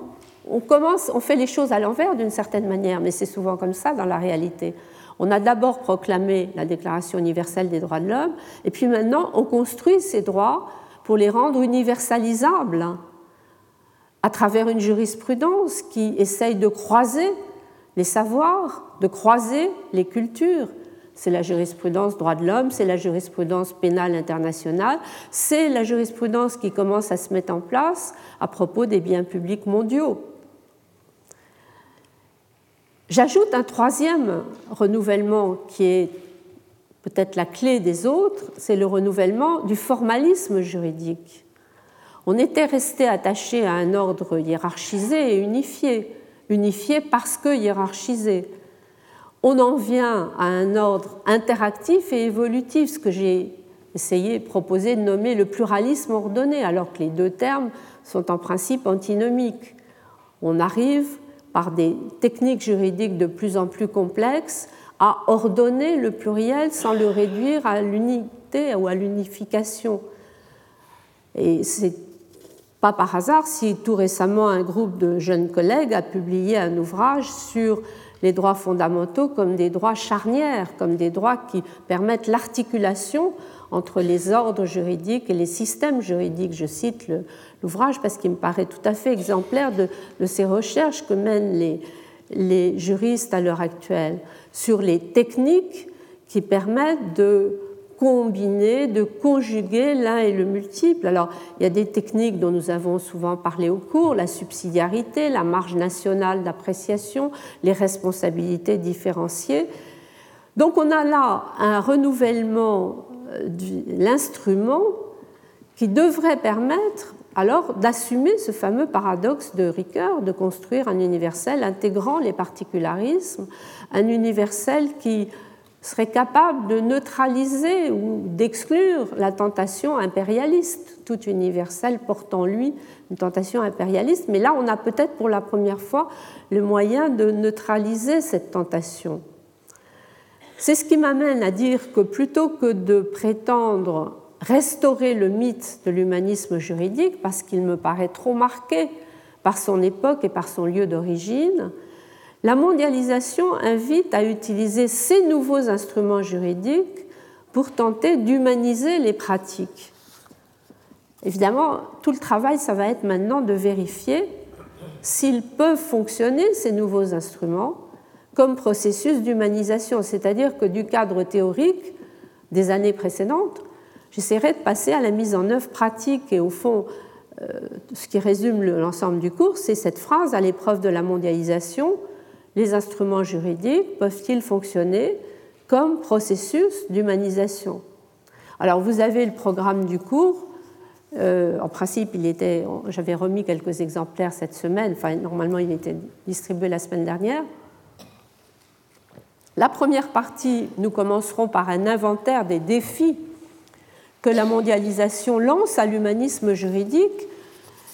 on commence, on fait les choses à l'envers d'une certaine manière, mais c'est souvent comme ça dans la réalité. On a d'abord proclamé la Déclaration universelle des droits de l'homme, et puis maintenant on construit ces droits pour les rendre universalisables à travers une jurisprudence qui essaye de croiser les savoirs, de croiser les cultures. c'est la jurisprudence droit de l'homme, c'est la jurisprudence pénale internationale, c'est la jurisprudence qui commence à se mettre en place à propos des biens publics mondiaux. J'ajoute un troisième renouvellement qui est peut-être la clé des autres, c'est le renouvellement du formalisme juridique. On était resté attaché à un ordre hiérarchisé et unifié, unifié parce que hiérarchisé on en vient à un ordre interactif et évolutif, ce que j'ai essayé, proposé de nommer le pluralisme ordonné, alors que les deux termes sont en principe antinomiques. On arrive, par des techniques juridiques de plus en plus complexes, à ordonner le pluriel sans le réduire à l'unité ou à l'unification. Et c'est pas par hasard si tout récemment un groupe de jeunes collègues a publié un ouvrage sur les droits fondamentaux comme des droits charnières, comme des droits qui permettent l'articulation entre les ordres juridiques et les systèmes juridiques. Je cite l'ouvrage parce qu'il me paraît tout à fait exemplaire de, ces recherches que mènent les, juristes à l'heure actuelle sur les techniques qui permettent de combiner, de conjuguer l'un et le multiple. Alors, il y a des techniques dont nous avons souvent parlé au cours, la subsidiarité, la marge nationale d'appréciation, les responsabilités différenciées. Donc, on a là un renouvellement l'instrument qui devrait permettre alors d'assumer ce fameux paradoxe de Ricoeur, de construire un universel intégrant les particularismes, un universel qui serait capable de neutraliser ou d'exclure la tentation impérialiste, tout universel porte en lui une tentation impérialiste, mais là on a peut-être pour la première fois le moyen de neutraliser cette tentation. C'est ce qui m'amène à dire que plutôt que de prétendre restaurer le mythe de l'humanisme juridique, parce qu'il me paraît trop marqué par son époque et par son lieu d'origine, la mondialisation invite à utiliser ces nouveaux instruments juridiques pour tenter d'humaniser les pratiques. Évidemment, tout le travail, ça va être maintenant de vérifier s'ils peuvent fonctionner, ces nouveaux instruments, comme processus d'humanisation, c'est-à-dire que du cadre théorique des années précédentes, j'essaierai de passer à la mise en œuvre pratique et au fond, euh, ce qui résume l'ensemble du cours, c'est cette phrase à l'épreuve de la mondialisation, les instruments juridiques peuvent-ils fonctionner comme processus d'humanisation? Alors vous avez le programme du cours. Euh, en principe, il était, j'avais remis quelques exemplaires cette semaine. Enfin, normalement, il était distribué la semaine dernière. La première partie, nous commencerons par un inventaire des défis que la mondialisation lance à l'humanisme juridique.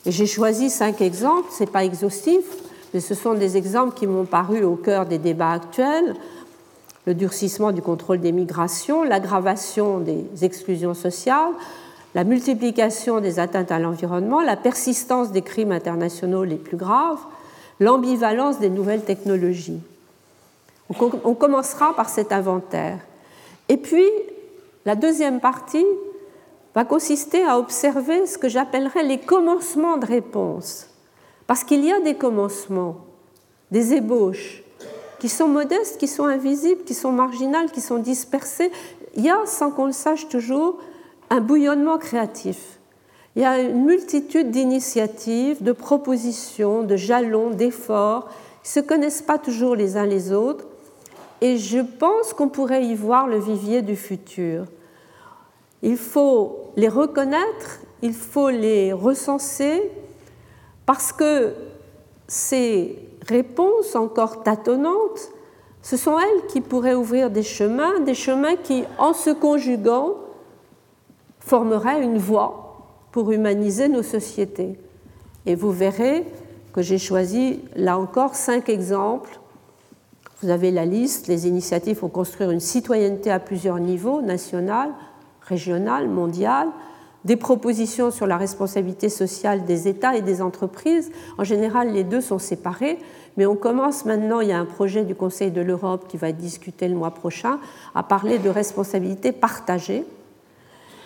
J'ai choisi cinq exemples, ce n'est pas exhaustif, mais ce sont des exemples qui m'ont paru au cœur des débats actuels le durcissement du contrôle des migrations, l'aggravation des exclusions sociales, la multiplication des atteintes à l'environnement, la persistance des crimes internationaux les plus graves, l'ambivalence des nouvelles technologies. On commencera par cet inventaire. Et puis, la deuxième partie va consister à observer ce que j'appellerais les commencements de réponse. Parce qu'il y a des commencements, des ébauches, qui sont modestes, qui sont invisibles, qui sont marginales, qui sont dispersées. Il y a, sans qu'on le sache toujours, un bouillonnement créatif. Il y a une multitude d'initiatives, de propositions, de jalons, d'efforts qui ne se connaissent pas toujours les uns les autres. Et je pense qu'on pourrait y voir le vivier du futur. Il faut les reconnaître, il faut les recenser, parce que ces réponses encore tâtonnantes, ce sont elles qui pourraient ouvrir des chemins, des chemins qui, en se conjuguant, formeraient une voie pour humaniser nos sociétés. Et vous verrez que j'ai choisi là encore cinq exemples. Vous avez la liste, les initiatives pour construire une citoyenneté à plusieurs niveaux, national, régional, mondial, des propositions sur la responsabilité sociale des États et des entreprises. En général, les deux sont séparés, mais on commence maintenant, il y a un projet du Conseil de l'Europe qui va discuté le mois prochain, à parler de responsabilité partagée.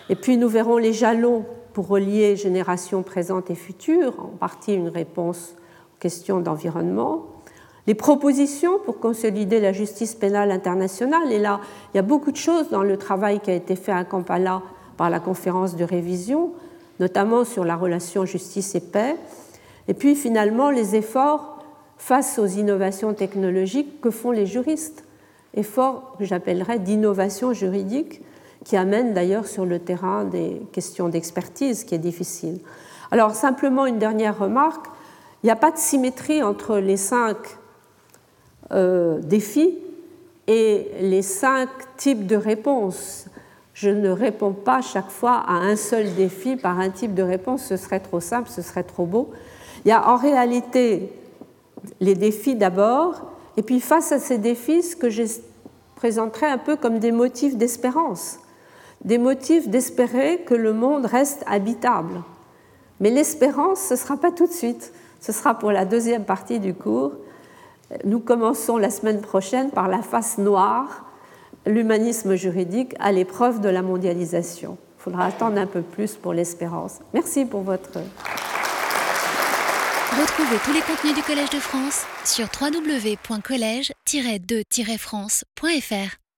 Et puis nous verrons les jalons pour relier générations présentes et futures, en partie une réponse aux questions d'environnement. Les propositions pour consolider la justice pénale internationale. Et là, il y a beaucoup de choses dans le travail qui a été fait à Kampala par la conférence de révision, notamment sur la relation justice et paix. Et puis finalement, les efforts face aux innovations technologiques que font les juristes, efforts que j'appellerais d'innovation juridique, qui amènent d'ailleurs sur le terrain des questions d'expertise, qui est difficile. Alors simplement une dernière remarque, il n'y a pas de symétrie entre les cinq euh, défis et les cinq types de réponses. Je ne réponds pas chaque fois à un seul défi par un type de réponse, ce serait trop simple, ce serait trop beau. Il y a en réalité les défis d'abord, et puis face à ces défis, ce que je présenterai un peu comme des motifs d'espérance, des motifs d'espérer que le monde reste habitable. Mais l'espérance, ce ne sera pas tout de suite, ce sera pour la deuxième partie du cours. Nous commençons la semaine prochaine par la face noire, l'humanisme juridique à l'épreuve de la mondialisation. Il faudra attendre un peu plus pour l'espérance. Merci pour votre... Retrouvez tous les contenus du Collège de France sur www.colège-2-france.fr.